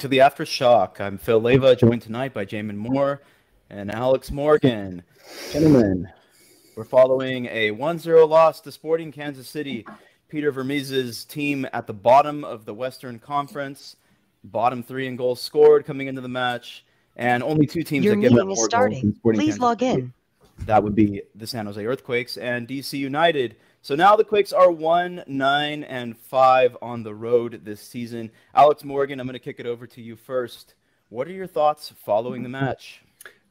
To the Aftershock. I'm Phil Leyva, joined tonight by Jamon Moore and Alex Morgan. Gentlemen, we're following a 1-0 loss to Sporting Kansas City. Peter Vermes's team at the bottom of the Western Conference, bottom three in goals scored coming into the match, and only two teams Your that give up more is goals starting. Sporting Please Kansas log City. in. That would be the San Jose Earthquakes and DC United. So now the Quakes are one, nine, and five on the road this season. Alex Morgan, I'm going to kick it over to you first. What are your thoughts following the match?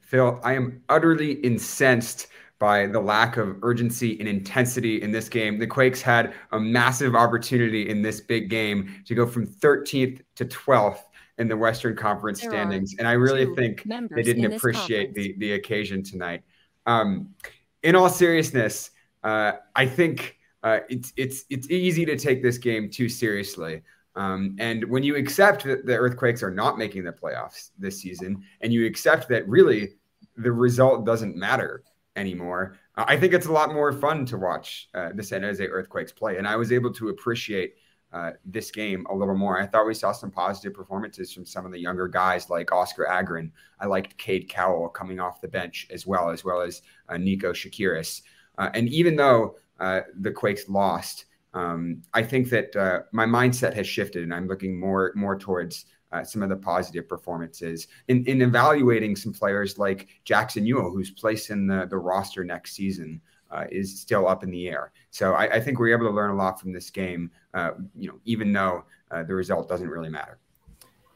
Phil, I am utterly incensed by the lack of urgency and intensity in this game. The Quakes had a massive opportunity in this big game to go from 13th to 12th in the Western Conference There standings. And I really think they didn't appreciate conference. the, the occasion tonight. Um, in all seriousness, uh, I think uh, it's it's it's easy to take this game too seriously. Um, and when you accept that the Earthquakes are not making the playoffs this season, and you accept that really the result doesn't matter anymore, uh, I think it's a lot more fun to watch uh, the San Jose Earthquakes play. And I was able to appreciate uh, this game a little more. I thought we saw some positive performances from some of the younger guys like Oskar Agren. I liked Cade Cowell coming off the bench as well, as well as Nico Tsakiris. Uh, and even though uh, the Quakes lost, um, I think that uh, my mindset has shifted, and I'm looking more more towards uh, some of the positive performances in, in evaluating some players like Jackson Yueill, whose place in the, the roster next season uh, is still up in the air. So I, I think we're able to learn a lot from this game, uh, you know, even though uh, the result doesn't really matter.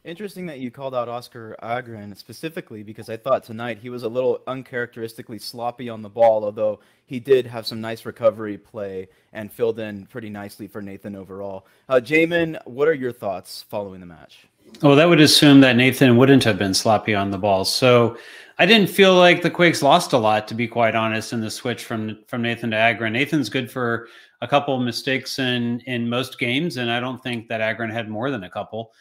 Interesting that you called out Oskar Agren specifically because I thought tonight he was a little uncharacteristically sloppy on the ball, although he did have some nice recovery play and filled in pretty nicely for Nathan overall. Uh, Jamon, what are your thoughts following the match? Well, that would assume that Nathan wouldn't have been sloppy on the ball. So I didn't feel like the Quakes lost a lot, to be quite honest, in the switch from from Nathan to Agren. Nathan's good for a couple mistakes in in most games, and I don't think that Agren had more than a couple.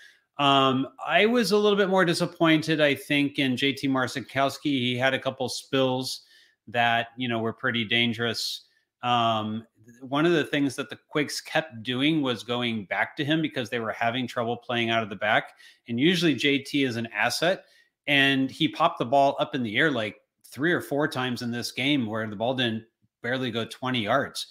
Um, I was a little bit more disappointed, I think, in JT Marcinkowski. He had a couple spills that you know were pretty dangerous. Um, one of the things that the Quakes kept doing was going back to him because they were having trouble playing out of the back. And usually JT is an asset, and he popped the ball up in the air like three or four times in this game where the ball didn't barely go 20 yards.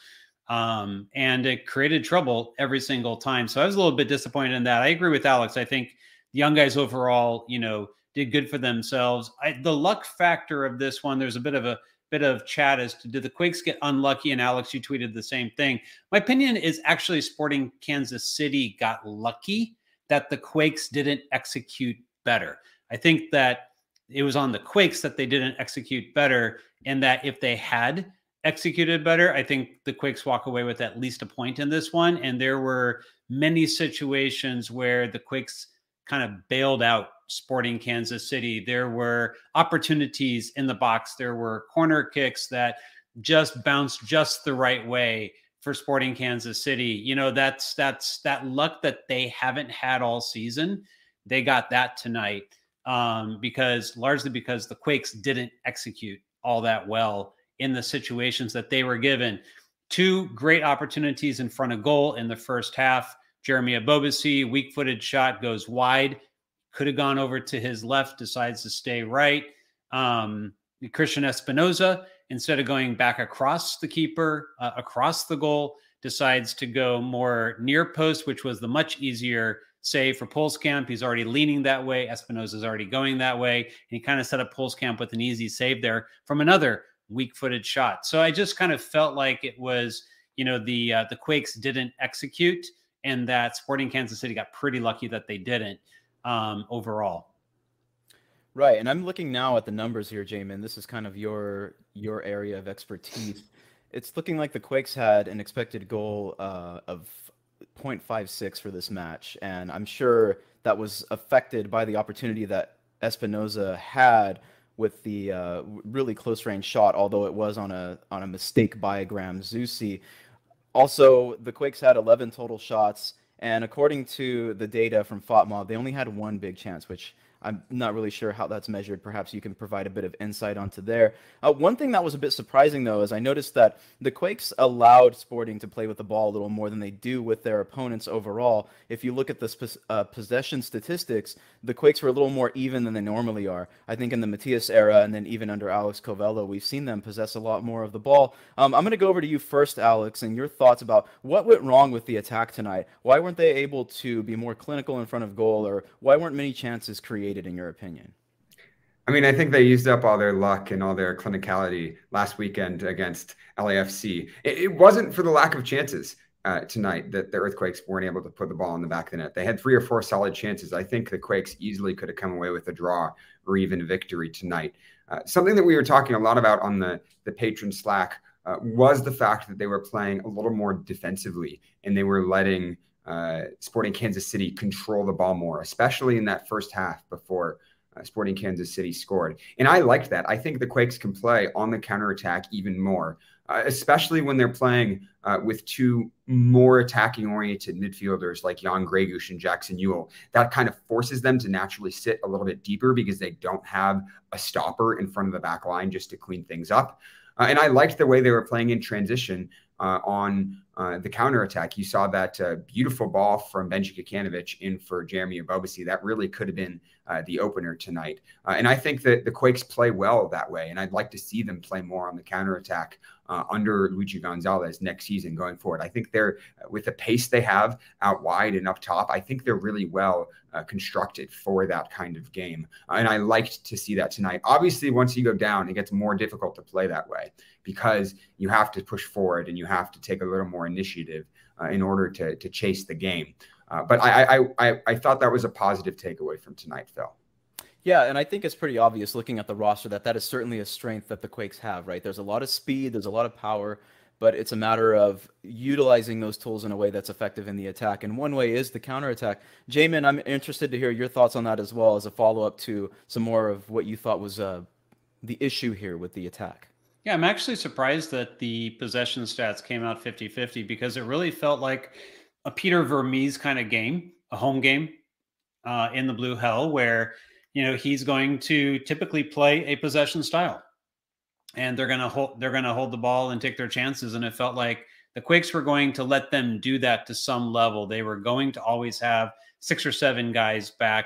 Um, and it created trouble every single time. So I was a little bit disappointed in that. I agree with Alex. I think the young guys overall, you know, did good for themselves. I, the luck factor of this one, there's a bit of a bit of chat as to did the Quakes get unlucky? And Alex, you tweeted the same thing. My opinion is actually Sporting Kansas City got lucky that the Quakes didn't execute better. I think that it was on the Quakes that they didn't execute better, and that if they had executed better, I think the Quakes walk away with at least a point in this one. And there were many situations where the Quakes kind of bailed out Sporting Kansas City. There were opportunities in the box. There were corner kicks that just bounced just the right way for Sporting Kansas City. You know, that's that's that luck that they haven't had all season. They got that tonight um, because largely because the Quakes didn't execute all that well in the situations that they were given. Two great opportunities in front of goal in the first half. Jeremy Ebobisse, weak footed shot goes wide, could have gone over to his left, decides to stay right. Um, Christian Espinoza, instead of going back across the keeper, uh, across the goal, decides to go more near post, which was the much easier save for Pulskamp. He's already leaning that way. Espinoza's already going that way. And he kind of set up Pulskamp with an easy save there from another weak footed shot. So I just kind of felt like it was, you know, the uh, the Quakes didn't execute and that Sporting Kansas City got pretty lucky that they didn't um, overall. Right, and I'm looking now at the numbers here, Jamon. This is kind of your your area of expertise. It's looking like the Quakes had an expected goal uh, of 0.56 for this match, and I'm sure that was affected by the opportunity that Espinoza had with the uh, really close range shot, although it was on a on a mistake by Graham Zusi. Also, the Quakes had 11 total shots, and according to the data from FOTMob, they only had one big chance, which I'm not really sure how that's measured. Perhaps you can provide a bit of insight onto there. Uh, one thing that was a bit surprising, though, is I noticed that the Quakes allowed Sporting to play with the ball a little more than they do with their opponents overall. If you look at the sp- uh, possession statistics, the Quakes were a little more even than they normally are. I think in the Matias era, and then even under Alex Covelo, we've seen them possess a lot more of the ball. Um, I'm going to go over to you first, Alex, and your thoughts about what went wrong with the attack tonight. Why weren't they able to be more clinical in front of goal, or why weren't many chances created, in your opinion? I mean, I think they used up all their luck and all their clinicality last weekend against LAFC. It, it wasn't for the lack of chances uh, tonight that the Earthquakes weren't able to put the ball in the back of the net. They had three or four solid chances. I think the Quakes easily could have come away with a draw or even victory tonight. Uh, something that we were talking a lot about on the the patron Slack uh, was the fact that they were playing a little more defensively and they were letting uh, Sporting Kansas City control the ball more, especially in that first half before uh, Sporting Kansas City scored. And I liked that. I think the Quakes can play on the counterattack even more, uh, especially when they're playing uh, with two more attacking oriented midfielders like Jan Gregus and Jackson Yueill. That kind of forces them to naturally sit a little bit deeper because they don't have a stopper in front of the back line just to clean things up. Uh, and I liked the way they were playing in transition uh, on uh, the counterattack. You saw that uh, beautiful ball from Benji Kikanovic in for Jeremy Ebobisse. That really could have been uh, the opener tonight. Uh, and I think that the Quakes play well that way. And I'd like to see them play more on the counterattack uh, under Luchi Gonzalez next season going forward. I think they're, with the pace they have out wide and up top, I think they're really well uh, constructed for that kind of game. and I liked to see that tonight. Obviously, once you go down, it gets more difficult to play that way because you have to push forward and you have to take a little more initiative uh, in order to, to chase the game. Uh, but I, I, I, I thought that was a positive takeaway from tonight, Phil. Yeah, and I think it's pretty obvious looking at the roster that that is certainly a strength that the Quakes have, right? There's a lot of speed, there's a lot of power, but it's a matter of utilizing those tools in a way that's effective in the attack. And one way is the counterattack. Jamon, I'm interested to hear your thoughts on that as well as a follow up to some more of what you thought was uh, the issue here with the attack. Yeah, I'm actually surprised that the possession stats came out 50 50 because it really felt like a Peter Vermes kind of game, a home game uh, in the Blue Hell, where you know he's going to typically play a possession style, and they're gonna hold they're gonna hold the ball and take their chances. And it felt like the Quakes were going to let them do that to some level. They were going to always have six or seven guys back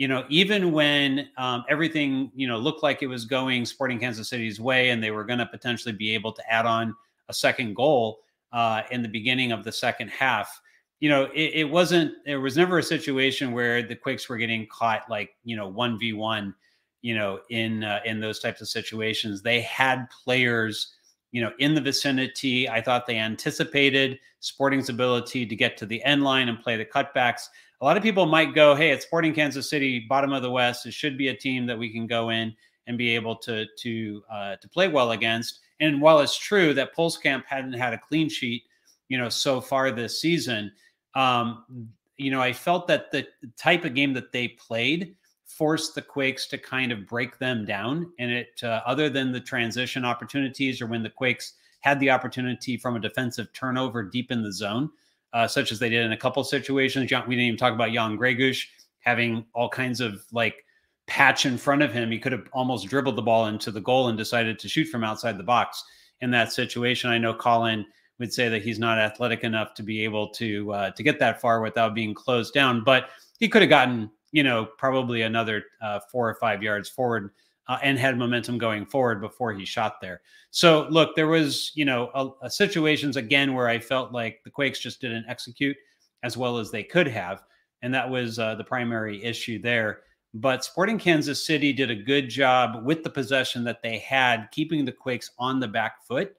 you know, even when um, everything, you know, looked like it was going Sporting Kansas City's way and they were going to potentially be able to add on a second goal uh, in the beginning of the second half, you know, it, it, wasn't, there was never a situation where the Quakes were getting caught like, you know, 1v1, you know, in, uh, in those types of situations. They had players, you know, in the vicinity. I thought they anticipated Sporting's ability to get to the end line and play the cutbacks a lot of people might go, "Hey, it's Sporting Kansas City, bottom of the West. It should be a team that we can go in and be able to to uh, to play well against." And while it's true that Pulskamp hadn't had a clean sheet, you know, so far this season, um, you know, I felt that the type of game that they played forced the Quakes to kind of break them down. And it, uh, other than the transition opportunities or when the Quakes had the opportunity from a defensive turnover deep in the zone, uh, such as they did in a couple situations. We didn't even talk about Jan Gregus having all kinds of like patch in front of him. He could have almost dribbled the ball into the goal and decided to shoot from outside the box in that situation. I know Colin would say that he's not athletic enough to be able to uh, to get that far without being closed down, but he could have gotten you know probably another uh, four or five yards forward uh, and had momentum going forward before he shot there. So look, there was you know a, a situations again where I felt like the Quakes just didn't execute as well as they could have, and that was uh, the primary issue there. But Sporting Kansas City did a good job with the possession that they had, keeping the Quakes on the back foot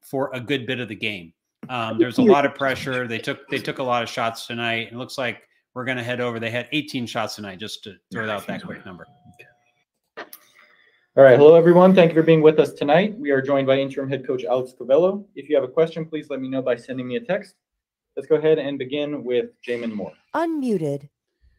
for a good bit of the game. Um, there's a lot of pressure. They took they took a lot of shots tonight. It looks like we're going to head over. They had 18 shots tonight, just to throw out that quick number. All right. Hello, everyone. Thank you for being with us tonight. We are joined by interim head coach Alex Covelo. If you have a question, please let me know by sending me a text. Let's go ahead and begin with Jamon Moore. Unmuted.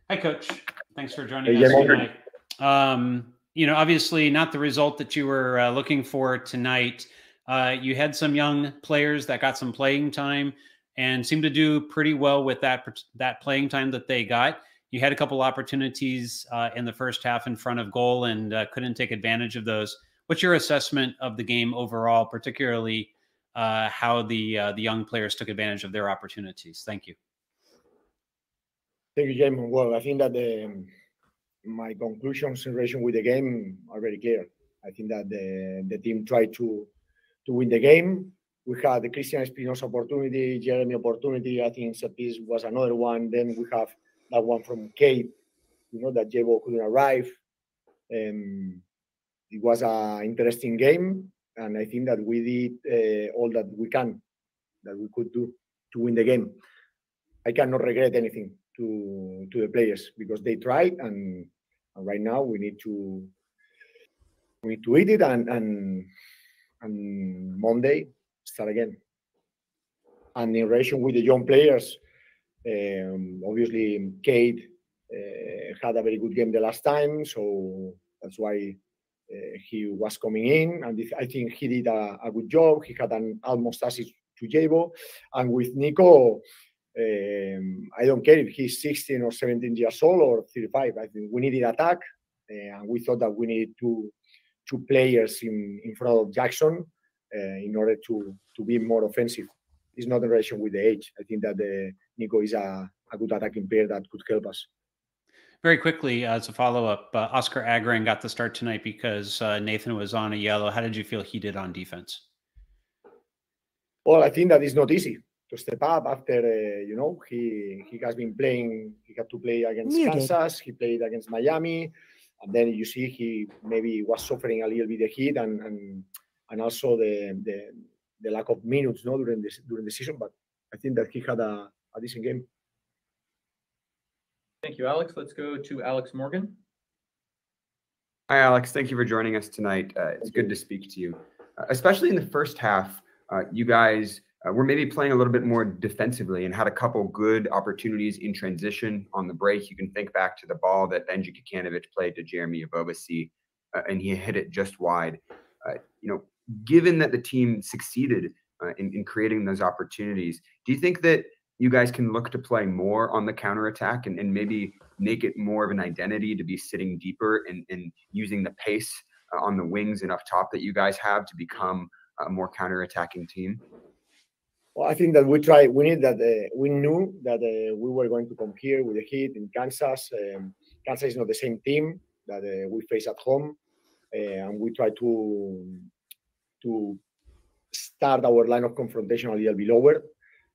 Hi, coach. Thanks for joining hey, us tonight. Um, you know, obviously not the result that you were uh, looking for tonight. Uh, you had some young players that got some playing time and seemed to do pretty well with that that playing time that they got. You had a couple opportunities uh, in the first half in front of goal and uh, couldn't take advantage of those. What's your assessment of the game overall, particularly uh, how the uh, the young players took advantage of their opportunities? Thank you. Thank you, James. Well, I think that the, um, my conclusions in relation with the game are very clear. I think that the, the team tried to to win the game. We had the Christian Espinoza opportunity, Jeremy opportunity. I think Sepis was another one. Then we have that one from Cape, you know, that Jabo couldn't arrive. Um, it was an interesting game, and I think that we did uh, all that we can, that we could do to win the game. I cannot regret anything to to the players because they tried, and, and right now we need to we need to eat it and and and Monday start again. And in relation with the young players, um, obviously Cade uh, had a very good game the last time, so that's why uh, he was coming in, and I think he did a, a good job. He had an almost assist to Jabo, and with Nico, um, I don't care if he's 16 or 17 years old or 35. I think we needed attack, uh, and we thought that we needed two two players in, in front of Jackson uh, in order to to be more offensive. It's not in relation with the age. I think that the Nico is a, a good attacking player that could help us. Very quickly, as a follow up, uh, Oskar Agren got the start tonight because uh, Nathan was on a yellow. How did you feel he did on defense? Well, I think that is not easy to step up after uh, you know he he has been playing. He had to play against Muted. Kansas. He played against Miami, and then you see he maybe was suffering a little bit the heat and and and also the the, the lack of minutes no during this during the season. But I think that he had a, a decent game. Thank you, Alex. Let's go to Alex Morgan. Hi, Alex. Thank you for joining us tonight. Uh, it's good to speak to you, uh, especially in the first half. Uh, you guys uh, were maybe playing a little bit more defensively and had a couple good opportunities in transition on the break. You can think back to the ball that Benji Kikanovic played to Jeremy Ebobisse, uh, and he hit it just wide. Uh, you know, given that the team succeeded in, in creating those opportunities, do you think that you guys can look to play more on the counter attack and, and maybe make it more of an identity to be sitting deeper and, and using the pace uh, on the wings and up top that you guys have to become a more counter attacking team? Well, I think that we try. We need that. Uh, we knew that uh, we were going to come here with the Heat in Kansas. Um, Kansas is not the same team that uh, we face at home, uh, and we try to to start our line of confrontation a little bit lower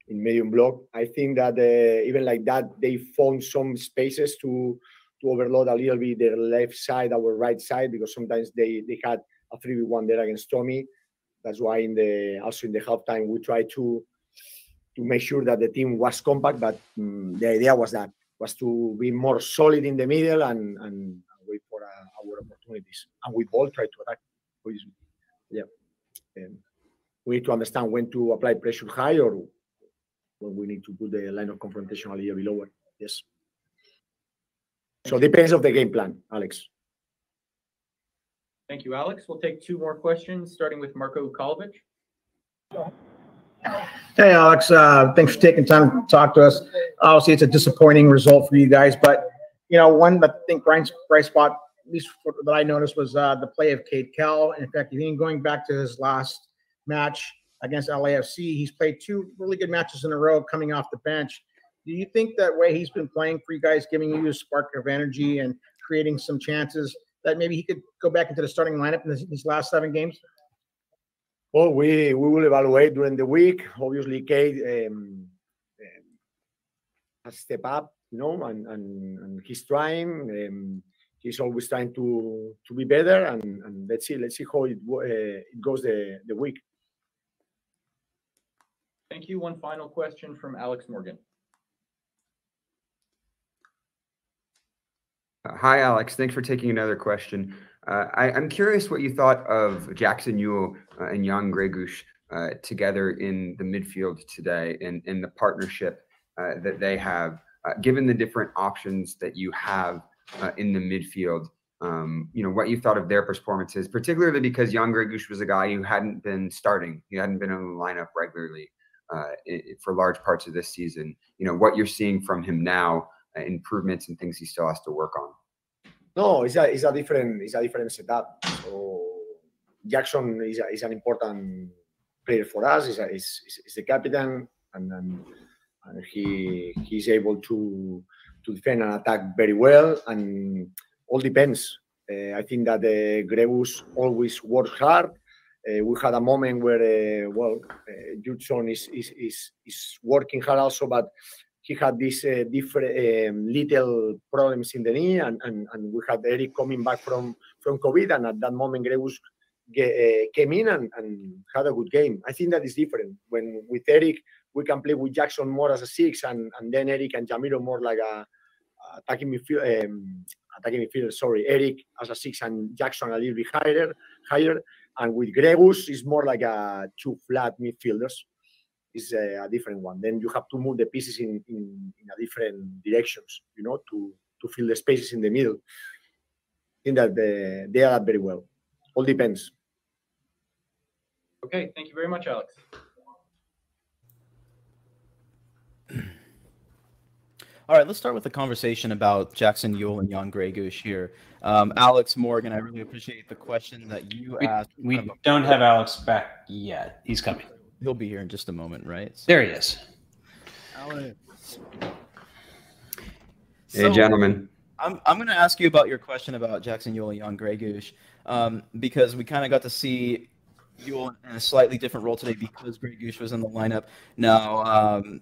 in medium block. I think that uh, even like that, they found some spaces to to overload a little bit their left side, our right side, because sometimes they they had a three v one there against Tommy. That's why in the also in the halftime we tried to to make sure that the team was compact, but um, the idea was that was to be more solid in the middle and and wait for uh, our opportunities. And we all try to attack. Yeah, and we need to understand when to apply pressure high or when we need to put the line of confrontation a little bit lower. Yes. So depends of the game plan, Alex. Thank you, Alex. We'll take two more questions, starting with Marco Kolovic. Hey, Alex. Uh, thanks for taking time to talk to us. Obviously, it's a disappointing result for you guys, but you know, one I think bright, bright spot, at least for, that I noticed, was uh, the play of Cade Cowell. In fact, even going back to his last match, against LAFC. He's played two really good matches in a row coming off the bench. Do you think that way he's been playing for you guys, giving you a spark of energy and creating some chances that maybe he could go back into the starting lineup in these last seven games? Well, we we will evaluate during the week. Obviously, Cade um, um, has stepped up, you know, and and, and he's trying. Um, he's always trying to to be better, and, and let's see let's see how it uh, it goes the the week. Thank you. One final question from Alex Morgan. Uh, hi, Alex. Thanks for taking another question. Uh, I, am curious what you thought of Jackson Yueill uh, and Jan Gregus uh, together in the midfield today and, in the partnership uh, that they have, uh, given the different options that you have in the midfield. Um, you know, what you thought of their performances, particularly because Jan Gregus was a guy who hadn't been starting, he hadn't been in the lineup regularly uh, for large parts of this season. You know what you're seeing from him now, uh, improvements and things he still has to work on. No, it's a it's a different it's a different setup. So Jackson is a, is an important player for us. Is is is the captain, and, and and he he's able to to defend and attack very well. And all depends. Uh, I think that uh, Gregus always works hard. Uh, we had a moment where, uh, well, Judson is, is, is, is working hard also, but he had these uh, different um, little problems in the knee, and, and, and we had Eric coming back from, from COVID, and at that moment, Gregus uh, came in and, and had a good game. I think that is different. When with Eric, we can play with Jackson more as a six, and, and then Eric and Jamiro more like a attacking midfield, um, attacking midfielder. Sorry, Eric as a six and Jackson a little bit higher, higher. And with Gregus, it's more like a two flat midfielders. Is a, a, different one. Then you have to move the pieces in, in, in a different directions, you know, to to fill the spaces in the middle. I think that the, they adapt very well. All depends. Okay, thank you very much, Alex. All right, let's start with the conversation about Jackson Yueill and Jan Gregus here. Um, Alex Morgan, I really appreciate the question that you we, asked. We don't have Alex back yet. He's coming. He'll be here in just a moment, right? So, there he is. Alex. Hey, so, gentlemen. I'm, I'm going to ask you about your question about Jackson Yueill and Jan Gregus um, because we kind of got to see Yueill in a slightly different role today because Gregus was in the lineup. Now, um,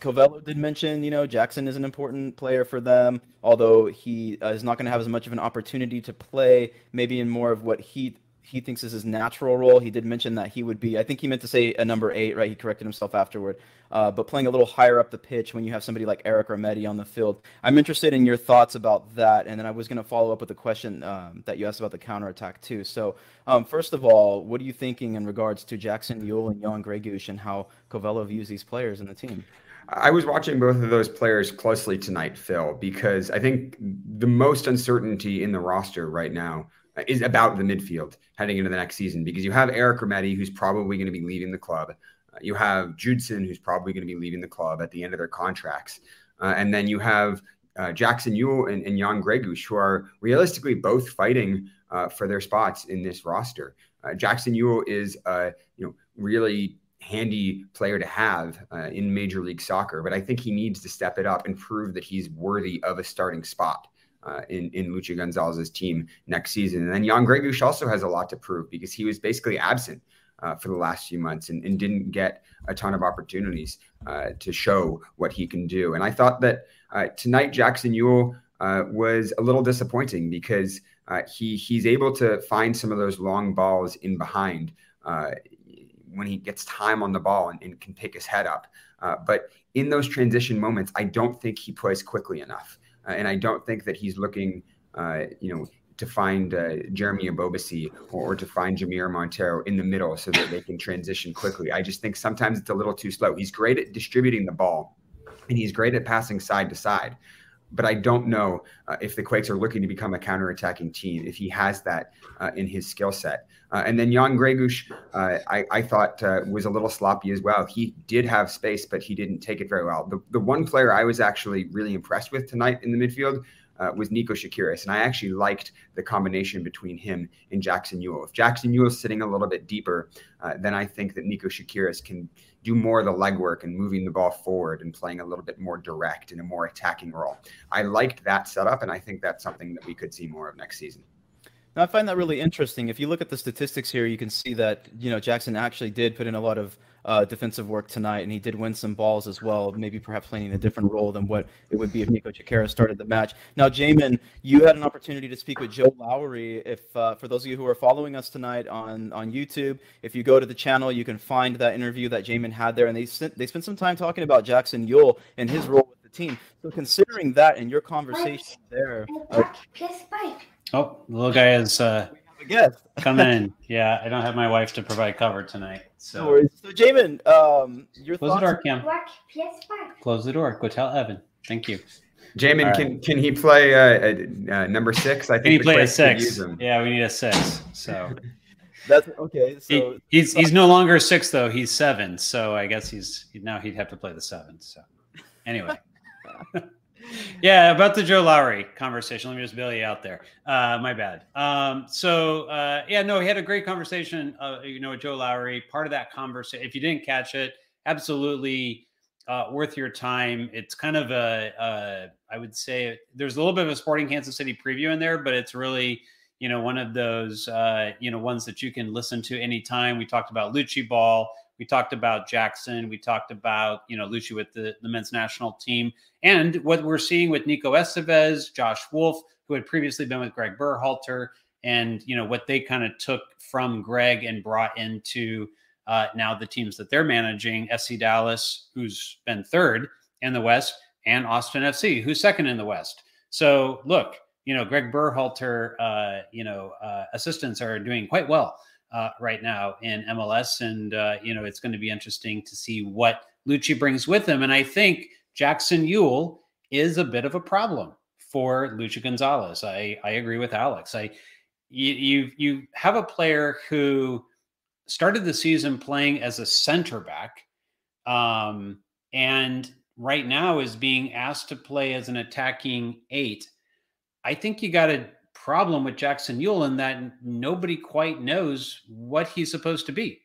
Covelo did mention, you know, Jackson is an important player for them, although he uh, is not going to have as much of an opportunity to play, maybe in more of what he he thinks is his natural role. He did mention that he would be, I think he meant to say a number eight, right? He corrected himself afterward, uh, but playing a little higher up the pitch when you have somebody like Eric Remedi on the field. I'm interested in your thoughts about that, and then I was going to follow up with a question um, that you asked about the counterattack too. So, um, first of all, what are you thinking in regards to Jackson Yueill and Jan Gregus and how Covelo views these players in the team? I was watching both of those players closely tonight, Phil, because I think the most uncertainty in the roster right now is about the midfield heading into the next season because you have Eric Remedi, who's probably going to be leaving the club. Uh, you have Judson, who's probably going to be leaving the club at the end of their contracts. Uh, and then you have uh, Jackson Yueill and, and Jan Gregus, who are realistically both fighting uh, for their spots in this roster. Uh, Jackson Yueill is, you know, really handy player to have uh, in Major League Soccer, but I think he needs to step it up and prove that he's worthy of a starting spot. Uh, in in Luchi Gonzalez's team next season, and then Jan Gregus also has a lot to prove because he was basically absent uh, for the last few months and, and, didn't get a ton of opportunities uh, to show what he can do. And I thought that uh, tonight Jackson Yueill uh, was a little disappointing because uh, he he's able to find some of those long balls in behind when he gets time on the ball and, and can pick his head up. Uh, but in those transition moments, I don't think he plays quickly enough, uh, and I don't think that he's looking, uh, you know, to find uh, Jeremy Ebobisse or, or, to find Jamiro Monteiro in the middle so that they can transition quickly. I just think sometimes it's a little too slow. He's great at distributing the ball, and he's great at passing side to side but I don't know uh, if the Quakes are looking to become a counterattacking team, if he has that uh, in his skill set. Uh, and then Jan Gregus, uh, I, I, thought uh, was a little sloppy as well. He did have space, but he didn't take it very well. The, the one player I was actually really impressed with tonight in the midfield uh, was Nico Tsakiris, And I actually liked the combination between him and Jackson Yueill. If Jackson Yueill is sitting a little bit deeper, then I think that Nico Tsakiris can – do more of the legwork and moving the ball forward and playing a little bit more direct in a more attacking role. I liked that setup, and I think that's something that we could see more of next season. Now, I find that really interesting. If you look at the statistics here, you can see that you know Jackson actually did put in a lot of uh, defensive work tonight, and he did win some balls as well. Maybe perhaps playing a different role than what it would be if Nico Tsakiris started the match. Now, Jamon, you had an opportunity to speak with Joe Lowery. If uh, for those of you who are following us tonight on on YouTube, if you go to the channel, you can find that interview that Jamon had there, and they they spent some time talking about Jackson Yueill and his role with the team. So, considering that and your conversation there. Uh, oh, the little guy is. Uh guest. Come in. Yeah, I don't have my wife to provide cover tonight. So, no so Jamon, um, your close thoughts? the door, Cam. Close the door. Go tell Evan. Thank you. Jamon, right. can can he play uh, uh, number six? I think can he play a six? Yeah, we need a six. So that's okay. So he, he's he's no longer six though. He's seven. So I guess he's now he'd have to play the seven. So anyway. yeah, about the Joe Lowery conversation. Let me just bail you out there. Uh, my bad. Um, so uh, yeah, no, he had a great conversation. Uh, you know, with Joe Lowery. Part of that conversation, if you didn't catch it, absolutely uh, worth your time. It's kind of a, a, I would say, there's a little bit of a Sporting Kansas City preview in there, but it's really, you know, one of those, uh, you know, ones that you can listen to anytime. We talked about Luchi Ball. We talked about Jackson. We talked about, you know, Luchi with the, the men's national team. And what we're seeing with Nico Estevez, Josh Wolf, who had previously been with Greg Berhalter, and, you know, what they kind of took from Greg and brought into uh, now the teams that they're managing FC Dallas, who's been third in the West, and Austin FC, who's second in the West. So look, you know, Greg Berhalter, uh, you know, uh, assistants are doing quite well uh, right now in MLS. And, uh, you know, it's going to be interesting to see what Luchi brings with him. And I think Jackson Yueill is a bit of a problem for Luchi Gonzalez. I, I agree with Alex. I, you, you, you have a player who started the season playing as a center back. Um, and right now is being asked to play as an attacking eight. I think you got a problem with Jackson Yueill in that nobody quite knows what he's supposed to be.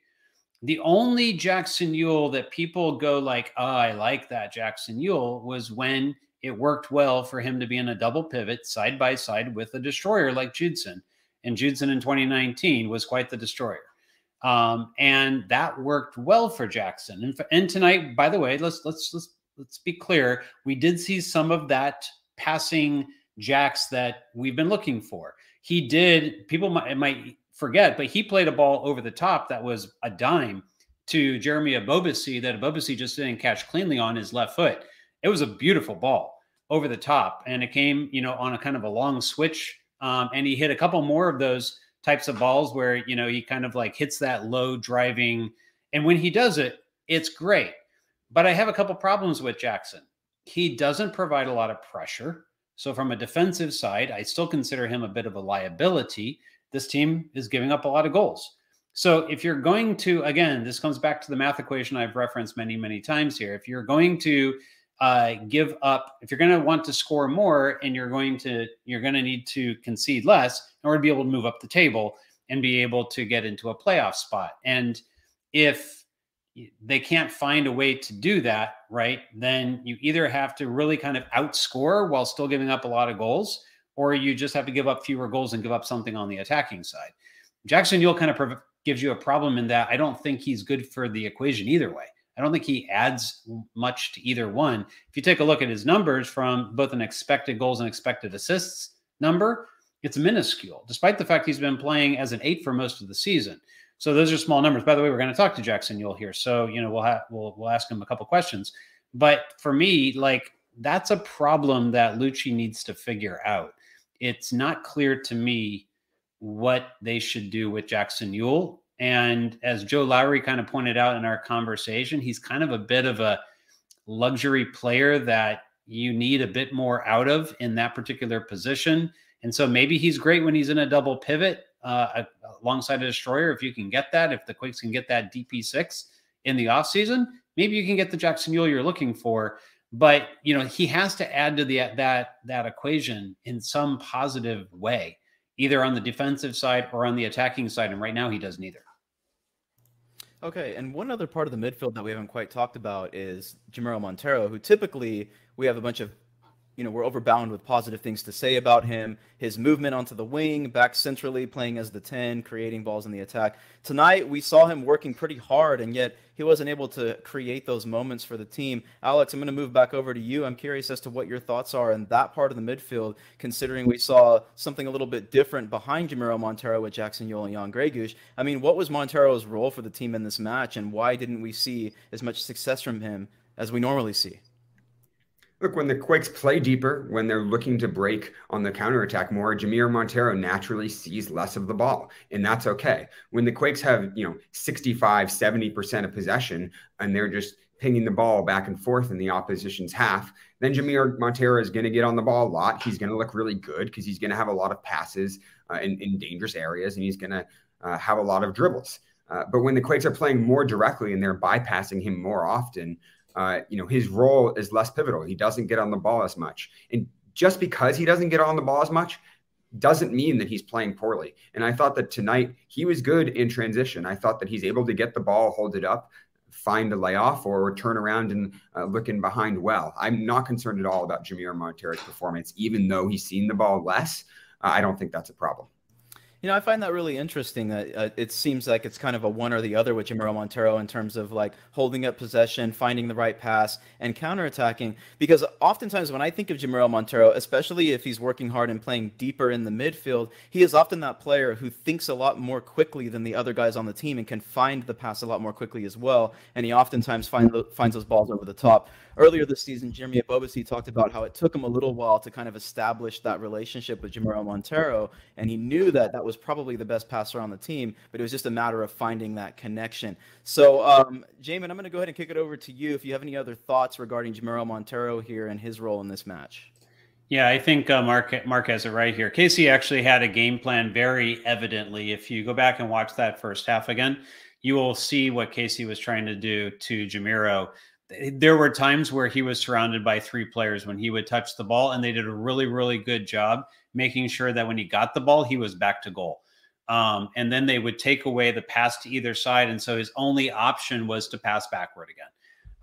The only Jackson Yueill that people go like, "Oh, I like that Jackson Yueill," was when it worked well for him to be in a double pivot side by side with a destroyer like Judson. And Judson in 2019 was quite the destroyer. Um, and that worked well for Jackson. And, and tonight, by the way, let's let's let's let's be clear. We did see some of that passing jacks that we've been looking for. He did, people might, might forget, but he played a ball over the top that was a dime to Jeremy Ebobisse that Ebobisse just didn't catch cleanly on his left foot. It was a beautiful ball over the top, and it came, you know, on a kind of a long switch. Um, and he hit a couple more of those types of balls where you know he kind of like hits that low driving, and when he does it, it's great. But I have a couple problems with Jackson. He doesn't provide a lot of pressure. So, from a defensive side, I still consider him a bit of a liability. This team is giving up a lot of goals. So, if you're going to, again, this comes back to the math equation I've referenced many, many times here. If you're going to uh, give up, if you're going to want to score more and you're going to, you're going to need to concede less in order to be able to move up the table and be able to get into a playoff spot. And if they can't find a way to do that, right? Then you either have to really kind of outscore while still giving up a lot of goals, or you just have to give up fewer goals and give up something on the attacking side. Jackson Yueill kind of gives you a problem in that I don't think he's good for the equation either way. I don't think he adds much to either one. If you take a look at his numbers from both an expected goals and expected assists number, it's minuscule, despite the fact he's been playing as an eight for most of the season. So those are small numbers. By the way, we're going to talk to Jackson Yueill here, so you know we'll have we'll we'll ask him a couple questions. But for me, like that's a problem that Luchi needs to figure out. It's not clear to me what they should do with Jackson Yueill. And as Joe Lowery kind of pointed out in our conversation, he's kind of a bit of a luxury player that you need a bit more out of in that particular position. And so maybe he's great when he's in a double pivot uh, alongside a destroyer. If you can get that, if the Quakes can get that DP6 in the offseason, maybe you can get the Jackson Yueill you're looking for. But you know he has to add to the that that equation in some positive way, either on the defensive side or on the attacking side. And right now he does neither. Okay, and one other part of the midfield that we haven't quite talked about is Jamiro Monteiro, who typically we have a bunch of you know, we're overbound with positive things to say about him. His movement onto the wing, back centrally, playing as the 10, creating balls in the attack. Tonight, we saw him working pretty hard, and yet he wasn't able to create those moments for the team. Alex, I'm going to move back over to you. I'm curious as to what your thoughts are in that part of the midfield, considering we saw something a little bit different behind Jamiro Monteiro with Jackson Yueill and Jan Gregus. I mean, what was Monteiro's role for the team in this match, and why didn't we see as much success from him as we normally see? Look, when the Quakes play deeper, when they're looking to break on the counterattack more, Jamiro Monteiro naturally sees less of the ball, and that's okay. When the Quakes have, you know, 65, 70% of possession and they're just pinging the ball back and forth in the opposition's half, then Jamiro Monteiro is going to get on the ball a lot. He's going to look really good because he's going to have a lot of passes uh, in, in dangerous areas and he's going to uh, have a lot of dribbles. Uh, but when the Quakes are playing more directly and they're bypassing him more often, uh, you know, his role is less pivotal. He doesn't get on the ball as much. And just because he doesn't get on the ball as much doesn't mean that he's playing poorly. And I thought that tonight he was good in transition. I thought that he's able to get the ball, hold it up, find a layoff, or turn around and uh, look in behind well. I'm not concerned at all about Jamiro Monteiro's performance, even though he's seen the ball less. Uh, I don't think that's a problem. You know, I find that really interesting that uh, it seems like it's kind of a one or the other with Jamiro Monteiro in terms of like holding up possession, finding the right pass, and counterattacking. Because oftentimes when I think of Jamiro Monteiro, especially if he's working hard and playing deeper in the midfield, he is often that player who thinks a lot more quickly than the other guys on the team and can find the pass a lot more quickly as well. And he oftentimes find, finds those balls over the top earlier this season, Jeremy Ebobisse talked about how it took him a little while to kind of establish that relationship with Jamiro Monteiro, and he knew that that was probably the best passer on the team, but it was just a matter of finding that connection. So, um, Jamon, I'm going to go ahead and kick it over to you if you have any other thoughts regarding Jamiro Monteiro here and his role in this match. Yeah, I think uh, Mark Mark has it right here. KC actually had a game plan very evidently. If you go back and watch that first half again, you will see what KC was trying to do to Jamiro there were times where he was surrounded by three players when he would touch the ball, and they did a really, really good job making sure that when he got the ball, he was back to goal. Um, and then they would take away the pass to either side, and so his only option was to pass backward again.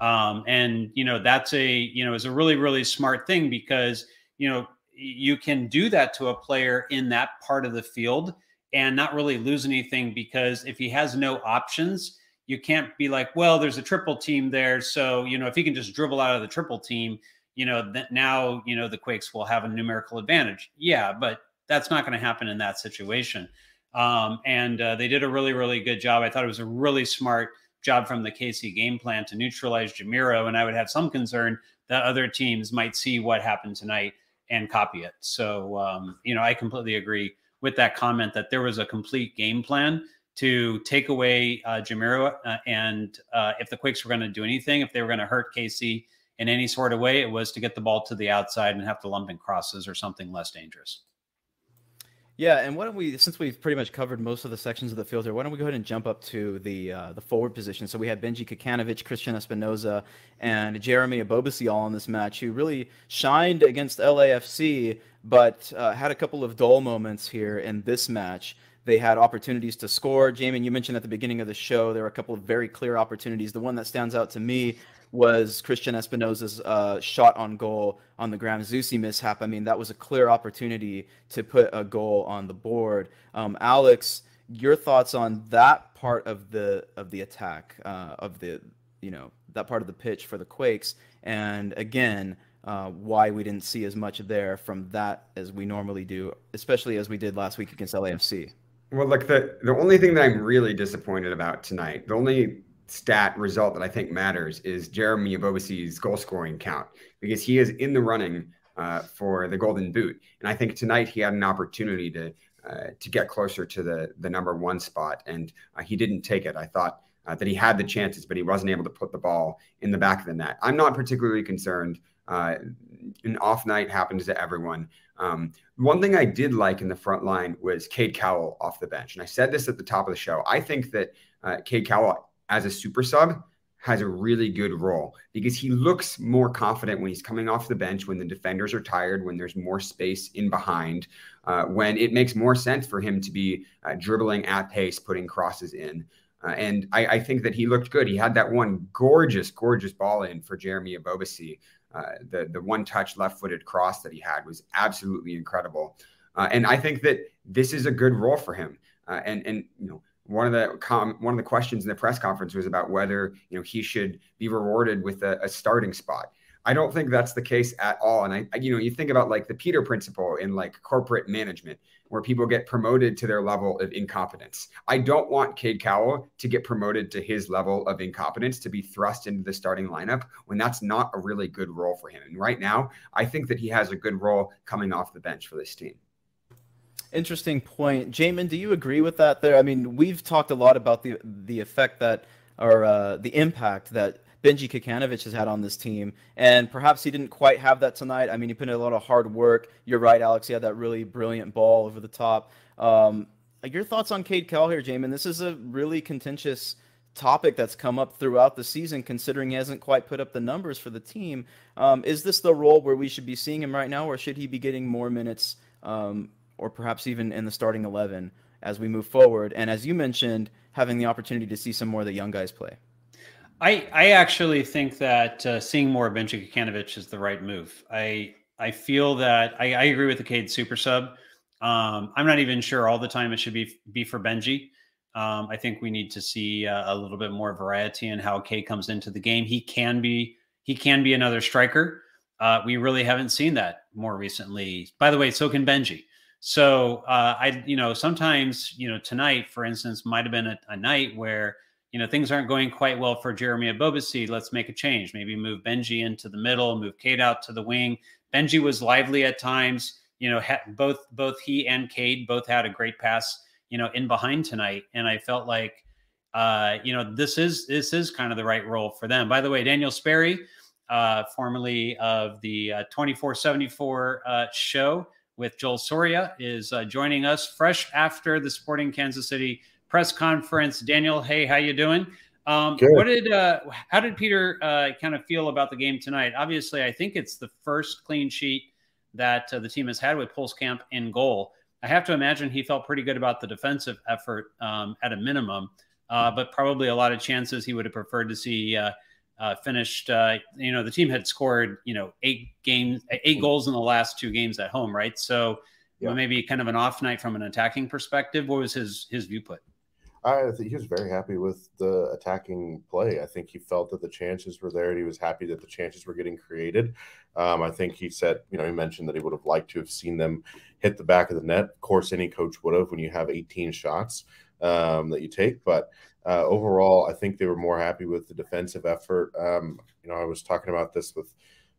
Um, and you know that's a you know is a really, really smart thing because you know you can do that to a player in that part of the field and not really lose anything because if he has no options you can't be like, well, there's a triple team there. So, you know, if he can just dribble out of the triple team, you know, that now, you know, the Quakes will have a numerical advantage. Yeah, but that's not going to happen in that situation. Um, and uh, they did a really, really good job. I thought it was a really smart job from the KC game plan to neutralize Jamiro. And I would have some concern that other teams might see what happened tonight and copy it. So, um, you know, I completely agree with that comment that there was a complete game plan to take away uh, Jamiro. Uh, and uh, if the Quakes were going to do anything, if they were going to hurt KC in any sort of way, it was to get the ball to the outside and have to lump in crosses or something less dangerous. Yeah, and why don't we, since we've pretty much covered most of the sections of the field here, why don't we go ahead and jump up to the uh, the forward position? So we had Benji Kikanovic, Christian Espinoza, and Jeremy Ebobisse all in this match, who really shined against LAFC, but uh, had a couple of dull moments here in this match. They had opportunities to score. Jamon, you mentioned at the beginning of the show there were a couple of very clear opportunities. The one that stands out to me was Christian Espinoza's uh, shot on goal on the Graham Zusi mishap. I mean, that was a clear opportunity to put a goal on the board. Um, Alex, your thoughts on that part of the of the attack uh, of the you know that part of the pitch for the Quakes, and again. Uh, why we didn't see as much there from that as we normally do, especially as we did last week against LAFC. Well, look, the, the only thing that I'm really disappointed about tonight, the only stat result that I think matters is Jeremy Ebobisse's goal scoring count because he is in the running uh, for the Golden Boot, and I think tonight he had an opportunity to uh, to get closer to the the number one spot, and uh, he didn't take it. I thought uh, that he had the chances, but he wasn't able to put the ball in the back of the net. I'm not particularly concerned. An off night happens to everyone. Um, one thing I did like in the front line was Cade Cowell off the bench. And I said this at the top of the show. I think that uh, Cade Cowell, as a super sub, has a really good role because he looks more confident when he's coming off the bench, when the defenders are tired, when there's more space in behind, uh, when it makes more sense for him to be uh, dribbling at pace, putting crosses in. Uh, and I, I, think that he looked good. He had that one gorgeous, gorgeous ball in for Jeremy Ebobisse uh, the the one touch left footed cross that he had was absolutely incredible, uh, and I think that this is a good role for him. Uh, and and you know one of the com- one of the questions in the press conference was about whether you know he should be rewarded with a, a starting spot. I don't think that's the case at all. And I, I, you know, you think about like the Peter principle in like corporate management where people get promoted to their level of incompetence. I don't want Cade Cowell to get promoted to his level of incompetence to be thrust into the starting lineup when that's not a really good role for him. And right now, I think that he has a good role coming off the bench for this team. Interesting point, Jamon. Do you agree with that? There, I mean, we've talked a lot about the the effect that, or uh, the impact that Benji Kikanovic has had on this team. And perhaps he didn't quite have that tonight. I mean, he put in a lot of hard work. You're right, Alex. He had that really brilliant ball over the top. Um, your thoughts on Cade Cowell here, Jamon? This is a really contentious topic that's come up throughout the season, considering he hasn't quite put up the numbers for the team. Um, is this the role where we should be seeing him right now, or should he be getting more minutes, um, or perhaps even in the starting 11 as we move forward? And as you mentioned, having the opportunity to see some more of the young guys play. I, I actually think that uh, seeing more of Benji Kikanovic is the right move. I I feel that I, I agree with the Cade super sub. Um, I'm not even sure all the time it should be be for Benji. Um, I think we need to see uh, a little bit more variety in how Cade comes into the game. He can be he can be another striker. Uh, we really haven't seen that more recently. By the way, so can Benji. So uh, I, you know, sometimes you know tonight, for instance, might have been a, a night where you know things aren't going quite well for Jeremy Ebobisse. Let's make a change. Maybe move Benji into the middle, move Cade out to the wing. Benji was lively at times. You know, both both he and Cade both had a great pass. You know, in behind tonight, and I felt like, uh, you know, this is this is kind of the right role for them. By the way, Daniel Sperry, uh, formerly of the uh, twenty four seventy four uh, show with Joel Soria, is uh, joining us fresh after the Sporting Kansas City press conference. Daniel, hey, how you doing? Um, what did uh, how did Peter uh, kind of feel about the game tonight? Obviously, I think it's the first clean sheet that uh, the team has had with Pulskamp in goal. I have to imagine he felt pretty good about the defensive effort um, at a minimum, uh, but probably a lot of chances he would have preferred to see uh, uh, finished. you know, the team had scored you know eight games, eight goals in the last two games at home, right? So yeah. maybe kind of an off night from an attacking perspective. What was his his viewpoint? I think he was very happy with the attacking play. I think he felt that the chances were there. And he was happy that the chances were getting created. Um, I think he said, you know, he mentioned that he would have liked to have seen them hit the back of the net. Of course, any coach would have when you have 18 shots um, that you take. But uh, overall, I think they were more happy with the defensive effort. Um, you know, I was talking about this with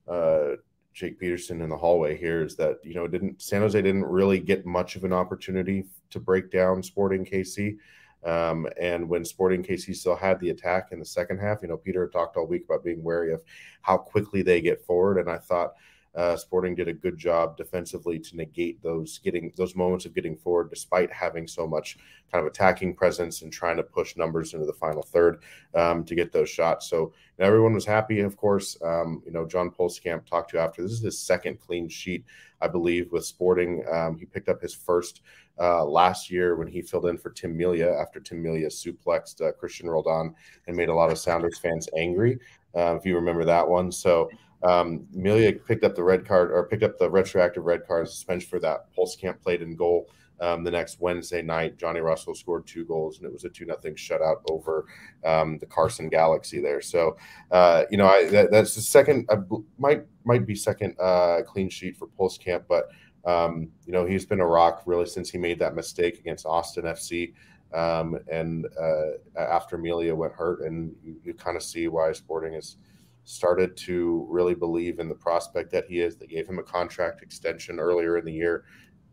uh, Jake Peterson in the hallway here. Is that you know didn't San Jose didn't really get much of an opportunity to break down Sporting KC. Um, and when Sporting KC still had the attack in the second half, you know, Peter talked all week about being wary of how quickly they get forward. And I thought uh, Sporting did a good job defensively to negate those getting those moments of getting forward, despite having so much kind of attacking presence and trying to push numbers into the final third um, to get those shots. So everyone was happy. Of course, um, you know John Pulskamp talked to after this is his second clean sheet, I believe, with Sporting. Um, he picked up his first uh, last year when he filled in for Tim Melia after Tim Melia suplexed uh, Cristian Roldan and made a lot of Sounders fans angry. Uh, if you remember that one, so um, Melia picked up the red card or picked up the retroactive red card suspension for that. Pulskamp played in goal um, the next Wednesday night. Johnny Russell scored two goals, and it was a two nothing shutout over um, the Carson Galaxy there. So, uh, you know, I, that, that's the second uh, might might be second uh, clean sheet for Pulskamp, but um, you know, he's been a rock really since he made that mistake against Austin FC. Um, and uh, after Melia went hurt, and you, you kind of see why Sporting has started to really believe in the prospect that he is. They gave him a contract extension earlier in the year.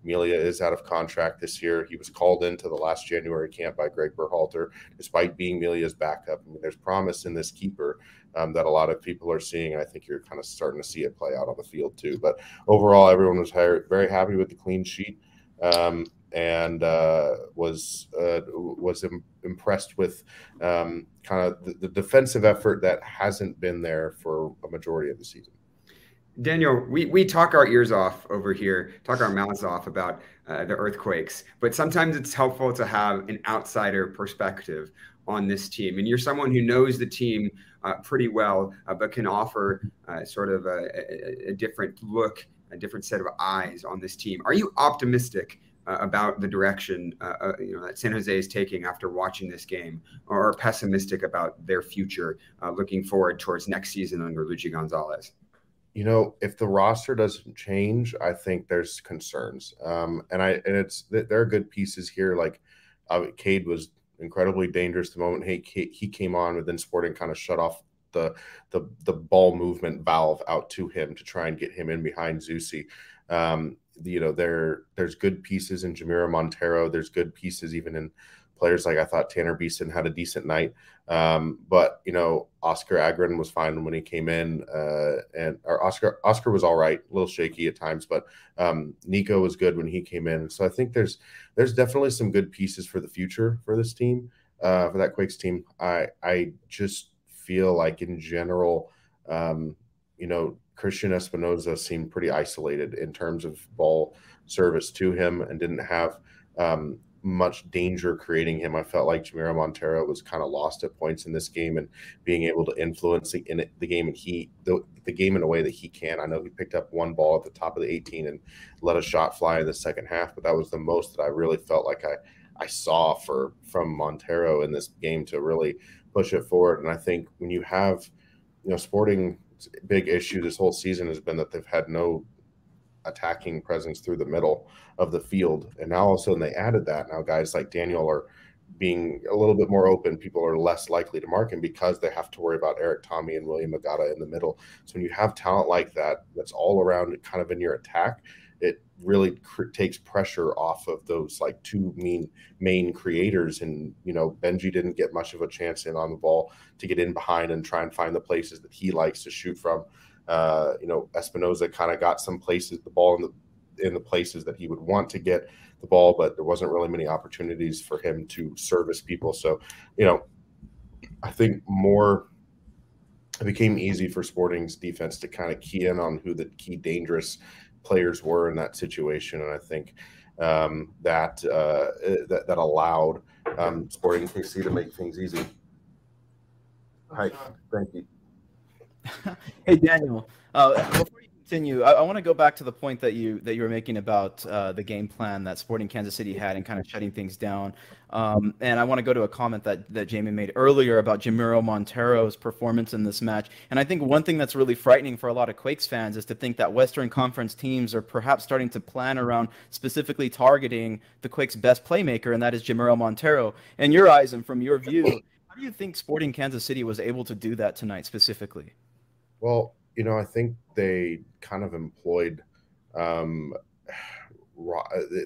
Melia is out of contract this year. He was called into the last January camp by Greg Berhalter, despite being Melia's backup. I mean, there's promise in this keeper um, that a lot of people are seeing. I think you're kind of starting to see it play out on the field too. But overall, everyone was very happy with the clean sheet. Um, and uh, was uh, was Im- impressed with um, kind of the, the, defensive effort that hasn't been there for a majority of the season. Daniel, we, we talk our ears off over here, talk our mouths off about uh, the earthquakes, but sometimes it's helpful to have an outsider perspective on this team. And you're someone who knows the team uh, pretty well, uh, but can offer uh, sort of a, a, a, different look, a different set of eyes on this team. Are you optimistic about the direction uh, you know that San Jose is taking after watching this game, or pessimistic about their future, looking forward towards next season under Luchi Gonzalez? you know, if the roster doesn't change, I think there's concerns. Um, and I and it's there are good pieces here. Like uh, Cade was incredibly dangerous the moment he he came on, but then Sporting kind of shut off the the the ball movement valve out to him to try and get him in behind Zusi. Um, you know, there there's good pieces in Jamiro Monteiro. There's good pieces even in players like I thought Tanner Beason had a decent night. Um, but you know, Oskar Agren was fine when he came in, uh, and or Oskar Oskar was all right, a little shaky at times, but um, Nico was good when he came in. So I think there's there's definitely some good pieces for the future for this team. uh, for that Quakes team. I I just feel like in general, um, you know, Cristian Espinoza seemed pretty isolated in terms of ball service to him and didn't have um, much danger creating him. I felt like Jamiro Monteiro was kind of lost at points in this game and being able to influence the, in the game and he the, the game in a way that he can. I know he picked up one ball at the top of the 18 and let a shot fly in the second half, but that was the most that I really felt like I I saw for from Monteiro in this game to really push it forward. And I think when you have you know Sporting big issue this whole season has been that they've had no attacking presence through the middle of the field. And now all of a sudden they added that. Now guys like Daniel are being a little bit more open. People are less likely to mark him because they have to worry about Erik Thommy and William Agada in the middle. So when you have talent like that, that's all around kind of in your attack, it really cr- takes pressure off of those like two mean main creators. And you know, Benji didn't get much of a chance in on the ball to get in behind and try and find the places that he likes to shoot from. Uh, you know, Espinoza kind of got some places the ball in the in the places that he would want to get the ball, but there wasn't really many opportunities for him to service people. So, you know, I think more it became easy for Sporting's defense to kind of key in on who the key dangerous players were in that situation, and I think um, that, uh, that that allowed um, Sporting KC to make things easy. Hi, thank you. hey Daniel, uh, before you continue, I, I want to go back to the point that you that you were making about uh, the game plan that Sporting Kansas City had and kind of shutting things down. Um, and I want to go to a comment that that Jamie made earlier about Jamiro Monteiro's performance in this match. And I think one thing that's really frightening for a lot of Quakes fans is to think that Western Conference teams are perhaps starting to plan around specifically targeting the Quakes' best playmaker, and that is Jamiro Monteiro. In your eyes and from your view, how do you think Sporting Kansas City was able to do that tonight specifically? Well, you know, I think they kind of employed. Um,